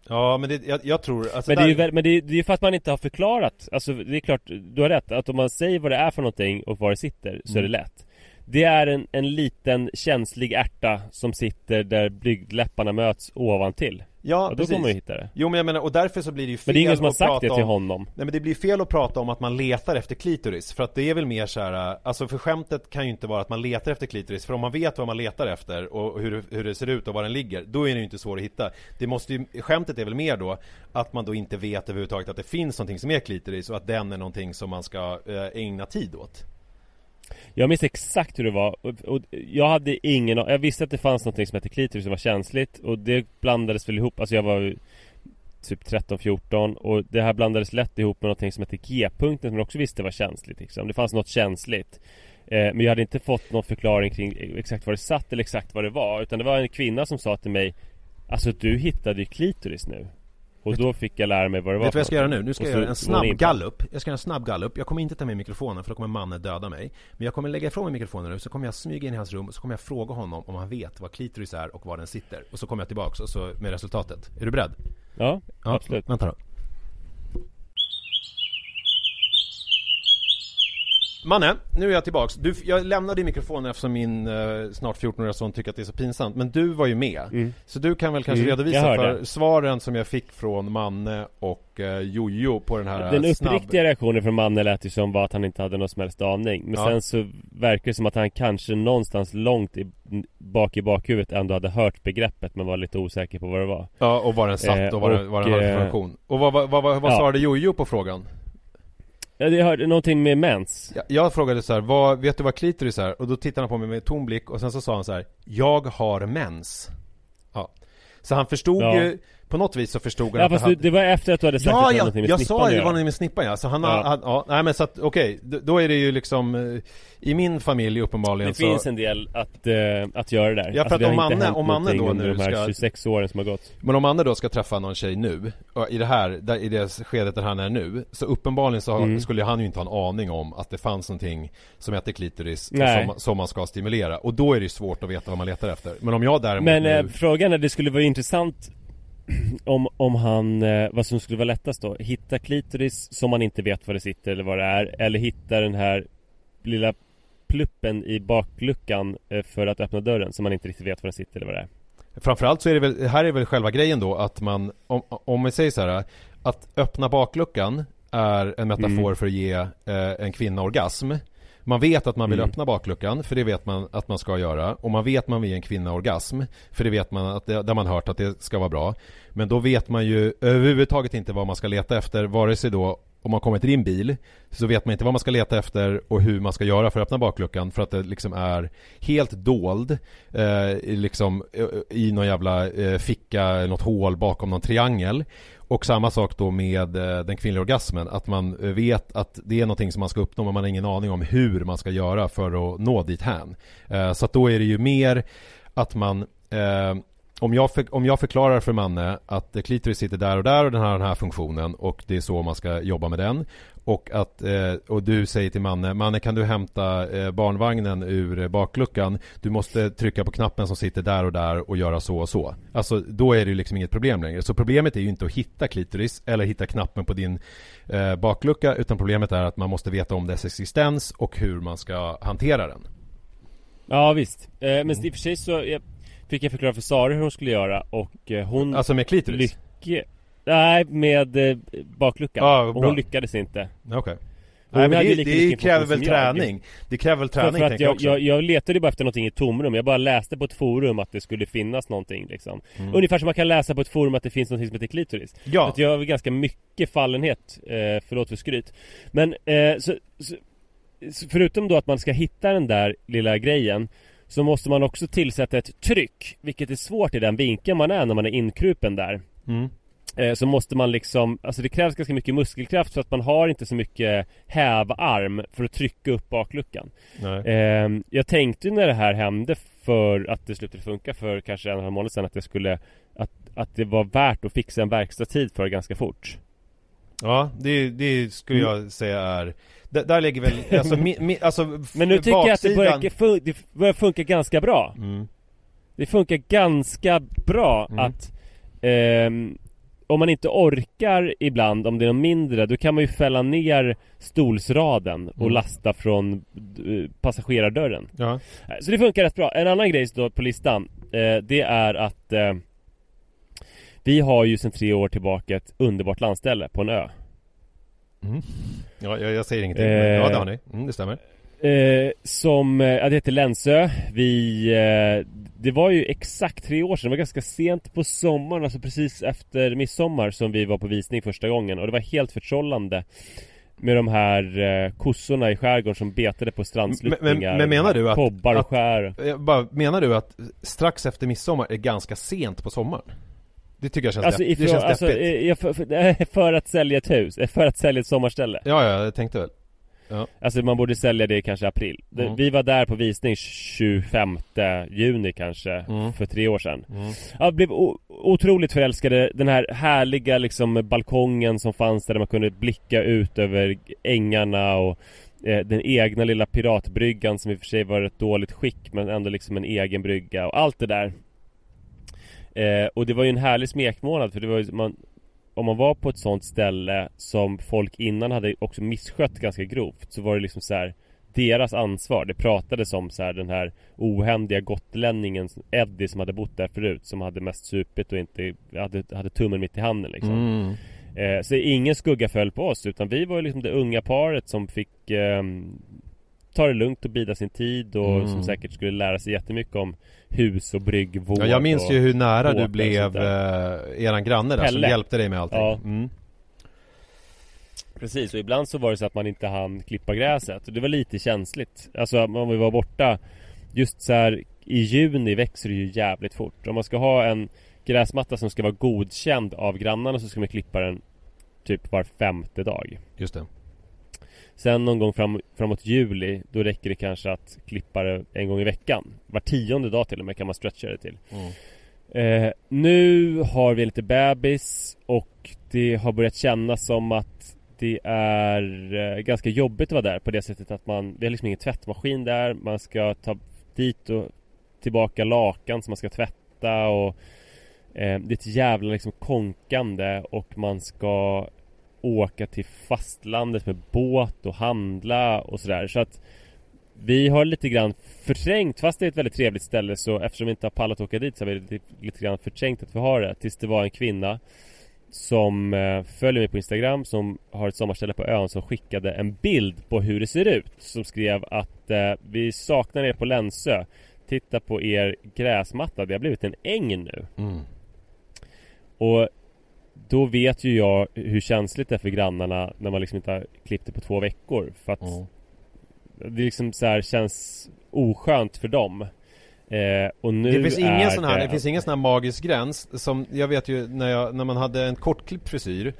Ja men det, jag, jag tror, alltså Men det är ju där- men det är, det är ju för att man inte har förklarat Alltså det är klart, du har rätt. Att om man säger vad det är för någonting och var det sitter Så är det Mm. lätt Det är en, en liten känslig ärta som sitter där blygdläpparna möts ovantill. Ja, Och då precis. kommer ju hitta det. Jo men jag menar, och därför så blir det ju fel Men det är ingen som har att sagt prata det till om- honom. Nej men det blir fel att prata om att man letar efter klitoris För att det är väl mer så här, alltså för skämtet kan ju inte vara att man letar efter klitoris För om man vet vad man letar efter och hur, det- hur det ser ut och var den ligger Då är den ju inte svår att hitta. Det måste ju, skämtet är väl mer då Att man då inte vet överhuvudtaget att det finns någonting som är klitoris Och att den är någonting som man ska eh, ägna tid åt jag minns exakt hur det var och, och jag hade ingen Jag visste att det fanns något som hette klitoris som var känsligt Och det blandades väl ihop Alltså jag var typ 13-14 Och det här blandades lätt ihop med någonting som hette G-punkten Som jag också visste var känsligt liksom. Det fanns något känsligt eh, Men jag hade inte fått någon förklaring kring e-, exakt var det satt eller exakt vad det var Utan det var en kvinna som sa till mig Alltså du hittade ju klitoris nu och då fick jag lära mig vad det var Vet du vad jag ska göra nu? Nu ska jag göra en snabb gallup Jag ska göra en snabb gallup Jag kommer inte ta med mikrofonen för då kommer mannen döda mig. Men jag kommer lägga ifrån mig mikrofonen nu Så kommer jag smyga in i hans rum och så kommer jag fråga honom om han vet vad klitoris är och var den sitter. Och så kommer jag tillbaks och så med resultatet. Är du beredd? Ja, absolut. Vänta då Manne, nu är jag tillbaks. Du, jag lämnade mikrofonen eftersom min eh, snart 14-åriga son tycker att det är så pinsamt. Men du var ju med. Så du kan väl kanske Mm, redovisa för svaren som jag fick från Manne och eh, Jojo på den här Den eh, snabb... uppriktiga reaktionen från mannen lät ju som var att han inte hade någon som helst aning Men Ja. sen så verkar det som att han kanske någonstans långt i, bak i bakhuvudet ändå hade hört begreppet men var lite osäker på vad det var Ja, och var den satt Eh, och den, och, vad den hade för eh, funktion. Och vad, vad, vad, vad, vad ja. svarade Jojo på frågan? Ja, det hörde någonting med mens Jag, jag frågade så här, vad, vet du vad klitoris är? Och då tittade han på mig med tom blick och sen så sa han så här, Jag har mens. Ja. Så han förstod Ja. ju, på något vis så förstod han Ja att fast hade... det var efter att du hade sagt att Ja, hade ja, någonting med jag snippan sa att ju det var någonting med snippan ja. Så han, Ja. han ja, nej men så att okej, d- då är det ju liksom eh, I min familj uppenbarligen Det så finns en del att, eh, att göra där Ja, för alltså, att har om Manne- om Manne då nu de här ska- 26 åren som har gått Men om Anne då ska träffa någon tjej nu, i det här, där, i det skedet där han är nu Så uppenbarligen så har, Mm. skulle han ju inte ha en aning om att det fanns någonting som heter klitoris som, som man ska stimulera Och då är det ju svårt att veta vad man letar efter Men om jag däremot Men nu, eh, frågan är, det skulle vara intressant om, om han, eh, vad som skulle vara lättast då? Hitta klitoris som man inte vet vad det sitter eller vad det är Eller hitta den här lilla pluppen i bakluckan eh, för att öppna dörren som man inte riktigt vet vad den sitter eller vad det är Framförallt så är det väl, här är väl själva grejen då att man Om, om vi säger så här Att öppna bakluckan är en metafor Mm. för att ge eh, en kvinna orgasm Man vet att man vill Mm. öppna bakluckan för det vet man att man ska göra Och man vet att man vill ge en kvinna orgasm För det vet man att det, där man hört att det ska vara bra Men då vet man ju överhuvudtaget inte vad man ska leta efter Vare sig då om man kommer till din bil så vet man inte vad man ska leta efter och hur man ska göra för att öppna bakluckan för att det liksom är helt dold eh, liksom eh, i någon jävla eh, ficka något hål bakom någon triangel. Och samma sak då med eh, den kvinnliga orgasmen att man eh, vet att det är någonting som man ska uppnå men man har ingen aning om hur man ska göra för att nå dit hän. Eh, så att då är det ju mer att man om jag, för, om jag förklarar för Manne att eh, klitoris sitter där och där och den har den här funktionen och det är så man ska jobba med den och att eh, och du säger till Manne Manne kan du hämta eh, barnvagnen ur bakluckan? Du måste trycka på knappen som sitter där och där och göra så och så. Alltså då är det ju liksom inget problem längre. Så problemet är ju inte att hitta klitoris eller hitta knappen på din baklucka utan problemet är att man måste veta om dess existens och hur man ska hantera den. Ja visst, men i och för sig så fick jag förklara för Sara hur hon skulle göra och eh, hon Alltså med klitoris? lyck... Nej, med eh, bakluckan. Ja, och hon lyckades inte. Okej Hon Nej men det, det kräver väl träning? Det kräver väl För, träning för att tänker jag jag, jag, letade bara efter någonting i tomrum. Jag bara läste på ett forum att det skulle finnas någonting liksom. Mm. Ungefär som man kan läsa på ett forum att det finns någonting som heter klitoris. Ja. Så att jag har ganska mycket fallenhet, eh, förlåt för skryt. Men eh, så, så förutom då att man ska hitta den där lilla grejen så måste man också tillsätta ett tryck, vilket är svårt i den vinkeln man är när man är inkrupen där. Mm. Eh, så måste man liksom, alltså det krävs ganska mycket muskelkraft så att man har inte så mycket hävarm för att trycka upp bakluckan. Nej. Eh, jag tänkte när det här hände för att det slutade funka för kanske en och en halv månad sedan att det skulle att, att det var värt att fixa en verkstadstid för ganska fort. Ja, det, det skulle Mm. jag säga är d- Där lägger väl, alltså, mi, mi, alltså Men nu tycker jag att det baksidan- börjar, fun- det börjar funka ganska bra. Mm. Det funkar ganska bra Mm. att ehm, om man inte orkar ibland, om det är något mindre, då kan man ju fälla ner stolsraden och Mm. lasta från eh, passagerardörren. Ja. Eh, Så det funkar rätt bra. En annan grej då på listan, eh, det är att eh, vi har ju sedan tre år tillbaka ett underbart landställe på en ö. Mm. Ja, jag, jag säger ingenting. Eh. ja, det har ni. Mm, det stämmer. Eh, som, eh, ja, det heter Länsö. Vi, eh, det var ju exakt tre år sedan, det var ganska sent på sommaren, alltså precis efter midsommar som vi var på visning första gången och det var helt förtrollande med de här eh, kossorna i skärgården som betade på strandsluttningar Men- men- men menar du att- Kobbar och att- skär Jag bara, menar du att strax efter midsommar är ganska sent på sommaren? Det tycker jag känns, Alltså, depp- det ifrån, känns alltså deppigt. eh, jag, för, för, för att sälja ett hus, för att sälja ett sommarställe Ja, ja, jag tänkte väl. Alltså man borde sälja det kanske i april Mm. Vi var där på visning 25 juni kanske Mm. För tre år sedan Mm. Ja, blev otroligt förälskade Den här härliga liksom balkongen som fanns där man kunde blicka ut över ängarna och eh, Den egna lilla piratbryggan som i och för sig var ett dåligt skick men ändå liksom en egen brygga och allt det där eh, Och det var ju en härlig smekmånad för det var ju man om man var på ett sånt ställe som folk innan hade också misskött ganska grovt så var det liksom så här deras ansvar. Det pratades om så här den här ohändiga gotlänningen Eddie som hade bott där förut som hade mest supit och inte hade, hade tummen mitt i handen liksom. Mm. Eh, så ingen skugga föll på oss utan vi var ju liksom det unga paret som fick ehm, ta det lugnt och bida sin tid och Mm. som säkert skulle lära sig jättemycket om hus och bryggvård Ja, jag minns ju hur nära du blev eh, eran granne där som hjälpte dig med allting. Ja. Mm. Precis, och ibland så var det så att man inte hann klippa gräset och det var lite känsligt Alltså om vi var borta Just så här i juni växer det ju jävligt fort Om man ska ha en gräsmatta som ska vara godkänd av grannarna så ska man klippa den Typ var femte dag Just det. Sen någon gång fram, framåt juli Då räcker det kanske att klippa det en gång i veckan. Var tionde dag till och med kan man stretcha det till. Mm. Eh, nu har vi lite bebis och det har börjat kännas som att det är eh, ganska jobbigt att vara där på det sättet att man, vi har liksom ingen tvättmaskin där, man ska ta dit och tillbaka lakan som man ska tvätta och eh, det är ett jävla liksom konkande och man ska åka till fastlandet med båt och handla och sådär. Så att vi har lite grann förträngt, fast det är ett väldigt trevligt ställe så eftersom vi inte har pallat åka dit så har vi lite, lite grann förträngt att vi har det. Tills det var en kvinna Som eh, följer mig på Instagram som har ett sommarställe på ön som skickade en bild på hur det ser ut Som skrev att eh, vi saknar er på Länsö. Titta på er gräsmatta, det har blivit en äng nu. Mm. Och då vet ju jag hur känsligt det är för grannarna när man liksom inte har klippt det på två veckor För att Mm. det liksom så här känns oskönt för dem eh, Och nu Det finns ingen sån här, det det finns ingen sån här magisk gräns som, jag vet ju när, jag, när man hade en kortklippt frisyr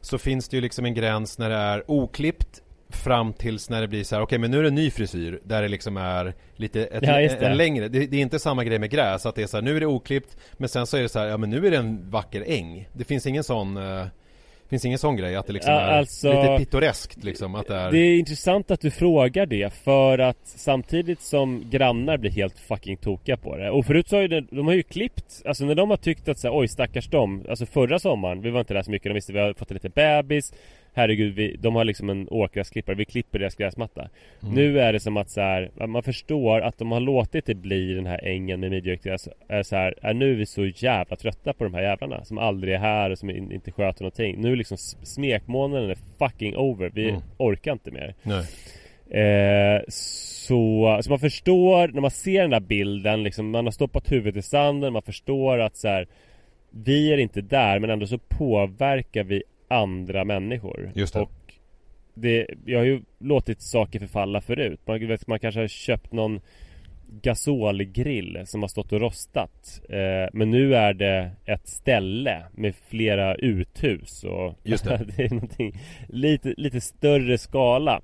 Så finns det ju liksom en gräns när det är oklippt Fram tills när det blir så här: okej men nu är det en ny frisyr Där det liksom är lite, ett, Ja, det. en längre. Det, det är inte samma grej med gräs att det är så här, nu är det oklippt Men sen så är det så här, ja men nu är det en vacker äng. Det finns ingen sån eh, Finns ingen sån grej att det liksom Ja, är alltså- lite pittoreskt liksom att det är Det är intressant att du frågar det för att samtidigt som grannar blir helt fucking tokiga på det. Och förut så har ju det, de har ju klippt Alltså när de har tyckt att så här, oj stackars dem. Alltså förra sommaren, vi var inte där så mycket, de visste vi har fått en liten bebis Herregud, vi, de har liksom en åkgräsklippare, vi klipper deras gräsmatta Mm. Nu är det som att så här, man förstår att de har låtit det bli den här ängen med midjeökgräs Är så här, är nu är vi så jävla trötta på de här jävlarna Som aldrig är här och som in, inte sköter någonting Nu är liksom smekmånaden är fucking over, vi Mm. orkar inte mer Nej. Eh, så, så man förstår när man ser den där bilden liksom, Man har stoppat huvudet i sanden, man förstår att så här, Vi är inte där men ändå så påverkar vi andra människor. Just det. Och det, jag har ju låtit saker förfalla förut. Man, vet, man kanske har köpt någon gasolgrill som har stått och rostat. Eh, Men nu är det ett ställe med flera uthus och Just det. det är någonting lite, lite större skala.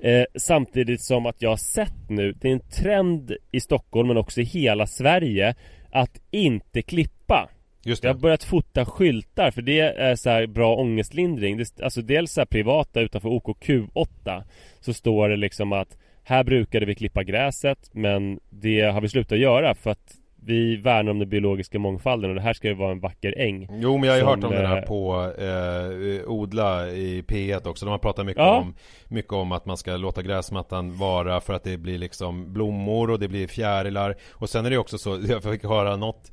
Eh, Samtidigt som att jag har sett nu Det är en trend i Stockholm men också i hela Sverige Att inte klippa Just jag har det, börjat fota skyltar för det är så här bra ångestlindring det, Alltså dels så här privata utanför OKQ8 Så står det liksom att Här brukade vi klippa gräset men det har vi slutat göra för att vi värnar om den biologiska mångfalden och det här ska ju vara en vacker äng. Jo men jag har ju hört om det där eh, på eh, Odla i P1 också. De har pratat mycket, Ja. om, mycket om att man ska låta gräsmattan vara för att det blir liksom blommor och det blir fjärilar. Och sen är det också så, jag fick höra något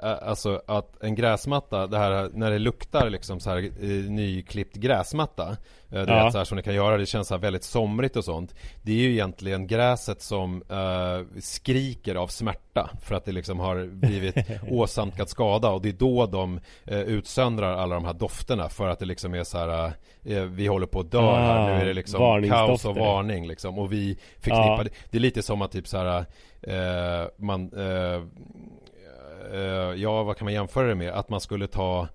Alltså att en gräsmatta, det här när det luktar liksom så här nyklippt gräsmatta Ja. vet så här som det kan göra, det känns så här väldigt somrigt och sånt Det är ju egentligen gräset som eh, skriker av smärta För att det liksom har blivit åsamkat skada och det är då de eh, utsöndrar alla de här dofterna För att det liksom är så här eh, Vi håller på att dö här, Ah, nu är det liksom kaos och varning liksom Och vi förknippar Ja. det Det är lite som att typ så här Man eh, Ja, vad kan man jämföra det med? Att man skulle ta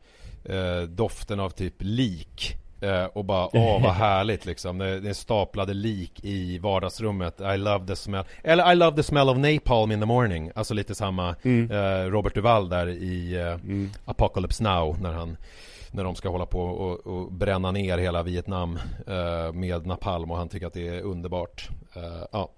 eh, doften av typ lik eh, och bara, åh vad härligt liksom. Det, det är staplade lik i vardagsrummet. I love the smell. Eller I love the smell of napalm in the morning. Alltså lite samma eh, Robert Duvall där i eh, Apocalypse Now när han när de ska hålla på och, och bränna ner hela Vietnam eh, med napalm och han tycker att det är underbart. Eh, ja.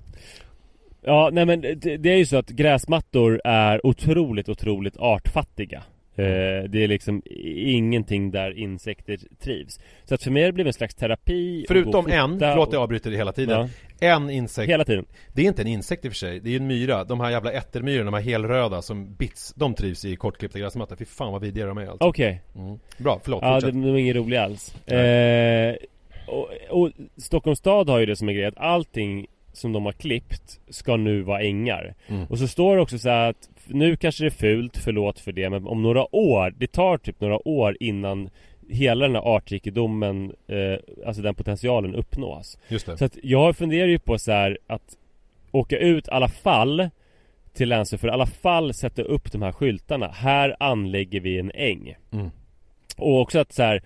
Ja, nej men det, det är ju så att gräsmattor är otroligt, otroligt artfattiga. Eh, det är liksom ingenting där insekter trivs. Så att för mig har det blivit en slags terapi. Förutom en, förlåt och- jag avbryter det hela tiden. Ja. En insekt Hela tiden. Det är inte en insekt i och för sig, det är ju en myra. De här jävla ättermyrorna, de här helröda som bits, de trivs i kortklippta gräsmattor. Fy fan vad vidriga de är alltså. Okej. Mm. Bra, förlåt, Ja, fortsätt. de, de är inget roliga alls. Eh, och, och Stockholms stad har ju det som en grej att allting som de har klippt ska nu vara ängar. Mm. Och så står det också så här att nu kanske det är fult, förlåt för det, men om några år, det tar typ några år innan hela den här artrikedomen, eh, alltså den potentialen uppnås. Just det. Så att jag funderar ju på så här att åka ut i alla fall till Länsö för i alla fall sätta upp de här skyltarna. Här anlägger vi en äng. Mm. Och också att så här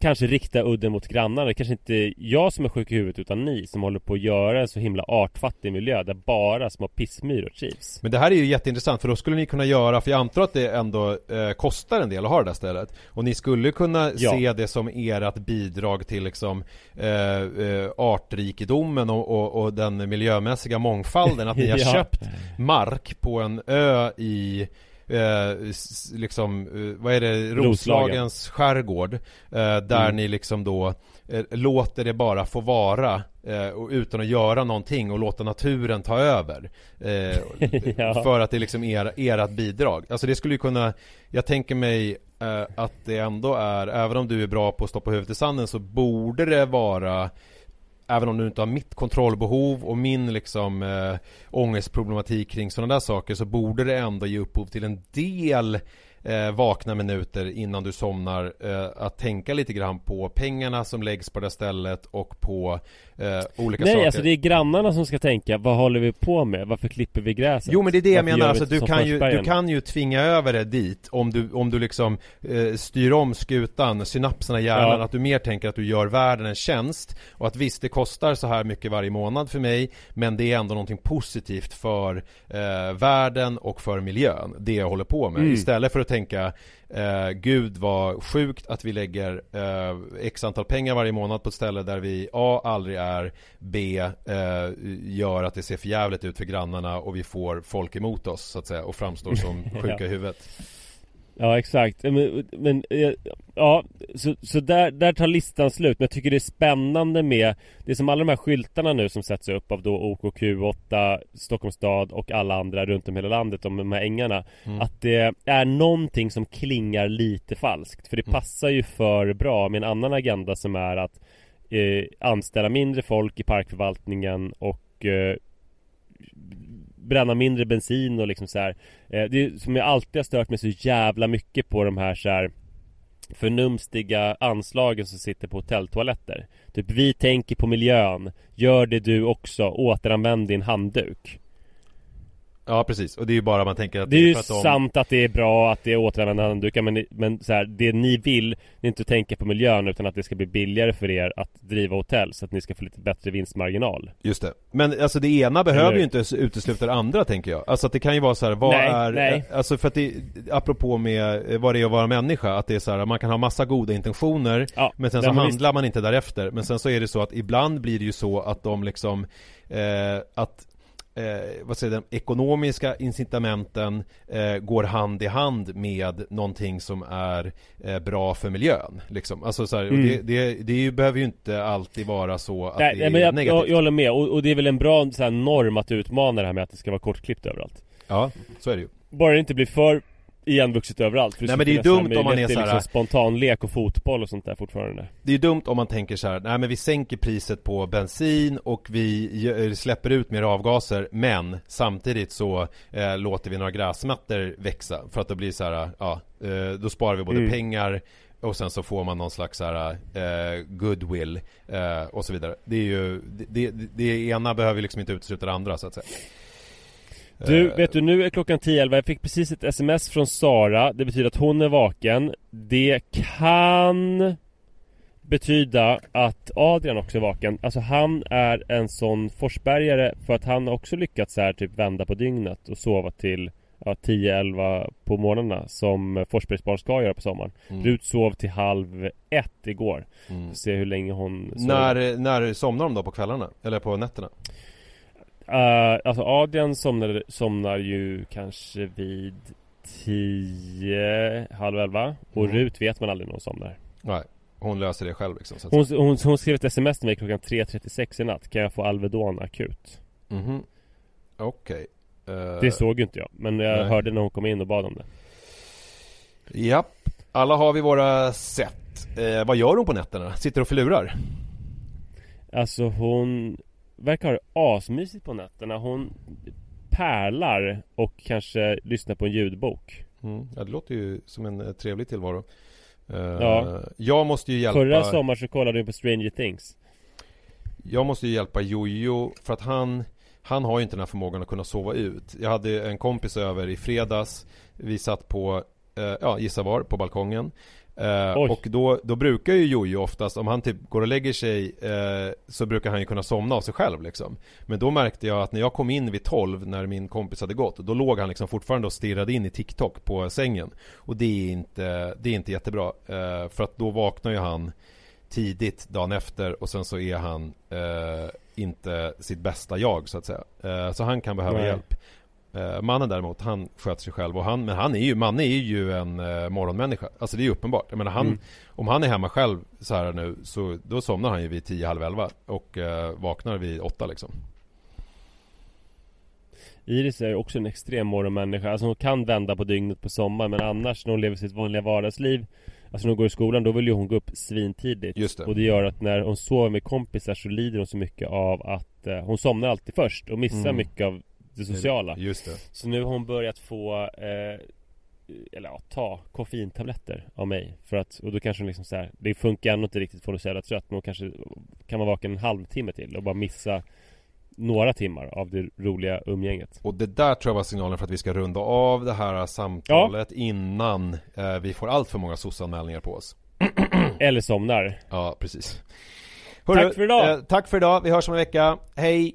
Kanske rikta udden mot grannarna. Kanske inte jag som är sjuk i huvudet utan ni som håller på att göra en så himla artfattig miljö där bara små pissmyror trivs. Men det här är ju jätteintressant för då skulle ni kunna göra, för jag antar att det ändå eh, kostar en del att ha det där stället. Och ni skulle kunna Ja. se det som ert bidrag till liksom eh, eh, artrikedomen och, och, och den miljömässiga mångfalden. Att ni har Ja. köpt mark på en ö i Eh, liksom, eh, vad är det, Roslagen. Roslagens skärgård eh, Där Mm. ni liksom då eh, låter det bara få vara eh, och utan att göra någonting och låta naturen ta över eh, Ja. För att det liksom är ert bidrag Alltså det skulle ju kunna Jag tänker mig att det ändå är Även om du är bra på att stoppa huvudet i sanden så borde det vara Även om du inte har mitt kontrollbehov och min liksom eh, ångestproblematik kring sådana där saker så borde det ändå ge upphov till en del eh, vakna minuter innan du somnar eh, att tänka lite grann på pengarna som läggs på det stället och på eh, olika Nej, saker. alltså det är grannarna som ska tänka Vad håller vi på med? Varför klipper vi gräset? Jo men det är det jag Varför menar, alltså, du, kan ju, du kan ju tvinga över det dit om du, om du liksom eh, styr om skutan, synapserna i hjärnan, Ja. att du mer tänker att du gör världen en tjänst och att visst det kostar så här mycket varje månad för mig men det är ändå någonting positivt för eh, världen och för miljön, det jag håller på med Mm. istället för att tänka eh, Gud vad sjukt att vi lägger eh, x antal pengar varje månad på ett ställe där vi A. aldrig är B. Eh, gör att det ser för jävligt ut för grannarna och vi får folk emot oss så att säga och framstår som sjuka i huvudet Ja exakt, men, men eh, ja, så, så där, där tar listan slut. Men jag tycker det är spännande med Det är som alla de här skyltarna nu som sätts upp av då OKQ8 Stockholms stad och alla andra runt om hela landet om de här ängarna Att det är någonting som klingar lite falskt. För det passar ju för bra med en annan agenda som är att eh, Anställa mindre folk i parkförvaltningen och eh, bränna mindre bensin och liksom så här. Eh, det som jag alltid har stört mig så jävla mycket på de här så här förnumstiga anslagen som sitter på hotelltoaletter. Typ vi tänker på miljön. Gör det du också. Återanvänd din handduk. Ja precis, och det är ju bara man tänker att Det är ju för att de... sant att det är bra att det är återanvända handdukar men, men så här, det ni vill det är inte att tänka på miljön utan att det ska bli billigare för er att driva hotell så att ni ska få lite bättre vinstmarginal. Just det. Men alltså det ena behöver Eller- ju inte utesluta det andra tänker jag. Alltså att det kan ju vara så här, vad Nej, är... nej. Alltså för att det, apropå med eh, vad det är att vara människa, att det är så här, man kan ha massa goda intentioner Ja, Men sen så handlar man inte därefter. Men sen så är det så att ibland blir det ju så att de liksom eh, Att eh, vad säger de ekonomiska incitamenten eh, går hand i hand med någonting som är eh, bra för miljön. Liksom. Alltså, så här, Mm. det, det, det ju- behöver ju inte alltid vara så att Nej, det är men jag, negativt. jag, jag håller med, och, och det är väl en bra så här, norm att utmana det här med att det ska vara kortklippt överallt Ja, så är det ju. Bara det inte blir för igenvuxet överallt för Nej, men det är ju dumt om man är till så här- liksom spontanlek och fotboll och sånt där fortfarande Det är ju dumt om man tänker så här, nej men vi sänker priset på bensin och vi gö- släpper ut mer avgaser men samtidigt så eh, låter vi några gräsmattor växa för att då blir så här, ja, eh, då sparar vi både Mm. pengar och sen så får man någon slags så här, eh, goodwill eh, och så vidare. Det är ju, det, det, det ena behöver liksom inte utesluta det andra så att säga. Du, Eh, vet du nu är klockan 10.11, jag fick precis ett sms från Sara Det betyder att hon är vaken Det kan betyda att Adrian också är vaken Alltså han är en sån forsbergare för att han har också lyckats så här typ vända på dygnet och sova till ja, 10-11 på morgnarna som Forsbergsbarn ska göra på sommaren Mm. Rut sov till halv ett igår Mm. Se hur länge hon sover När, när somnar de då på kvällarna? Eller på nätterna? Uh, alltså Adrian somnar, somnar ju kanske vid 10, halv 11 Och Mm. Rut vet man aldrig när hon somnar Nej, hon löser det själv liksom så hon, hon, hon skrev ett sms till mig klockan 3.36 i natt Kan jag få Alvedon akut? Mhm. Okej. Eh, Det såg ju inte jag Men jag nej. hörde när hon kom in och bad om det Japp. Alla har vi våra sätt. Eh, vad gör hon på nätterna? Sitter och förlurar? Alltså hon verkar ha det asmysigt på nätterna Hon pärlar och kanske lyssnar på en ljudbok Mm. Ja, det låter ju som en eh, trevlig tillvaro. Eh, Ja. Jag måste ju hjälpa... Förra sommaren så kollade vi på Stranger Things Jag måste ju hjälpa Jojo för att han Han har ju inte den här förmågan att kunna sova ut Jag hade en kompis över i fredags Vi satt på eh, Ja, gissa var, på balkongen eh. Och då, då brukar ju Jojo oftast Om han typ går och lägger sig eh, Så brukar han ju kunna somna av sig själv liksom Men då märkte jag att när jag kom in vid 12 När min kompis hade gått Då låg han liksom fortfarande och stirrade in i TikTok på sängen Och det är inte, det är inte jättebra eh, För att då vaknar ju han tidigt dagen efter och sen så är han eh, inte sitt bästa jag så att säga. Eh, så han kan behöva Nej. hjälp. Eh, mannen däremot, han sköter sig själv och han, men han är ju, Manne är ju en eh, morgonmänniska. Alltså det är ju uppenbart. Jag menar han, Mm. om han är hemma själv så här nu så då somnar han ju vid 10, halv 11 och eh, vaknar vid 8 liksom. Iris är också en extrem morgonmänniska Alltså hon kan vända på dygnet på sommaren Men annars när hon lever sitt vanliga vardagsliv Alltså när hon går i skolan då vill ju hon gå upp svintidigt Just det. Och det gör att när hon sover med kompisar så lider hon så mycket av att eh, Hon somnar alltid först och missar Mm. mycket av det sociala Just det. Så nu har hon börjat få eh, Eller ja, ta koffeintabletter av mig För att, och då kanske hon liksom så här, Det funkar ändå inte riktigt för hon är så jävla trött Men hon kanske kan vara vaken en halvtimme till och bara missa några timmar av det roliga umgänget Och det där tror jag var signalen för att vi ska runda av det här samtalet innan eh, vi får allt för många sossanmälningar på oss. Eller somnar Ja, precis. Tack för idag. Eh, tack för idag. Vi hörs om en vecka. Hej!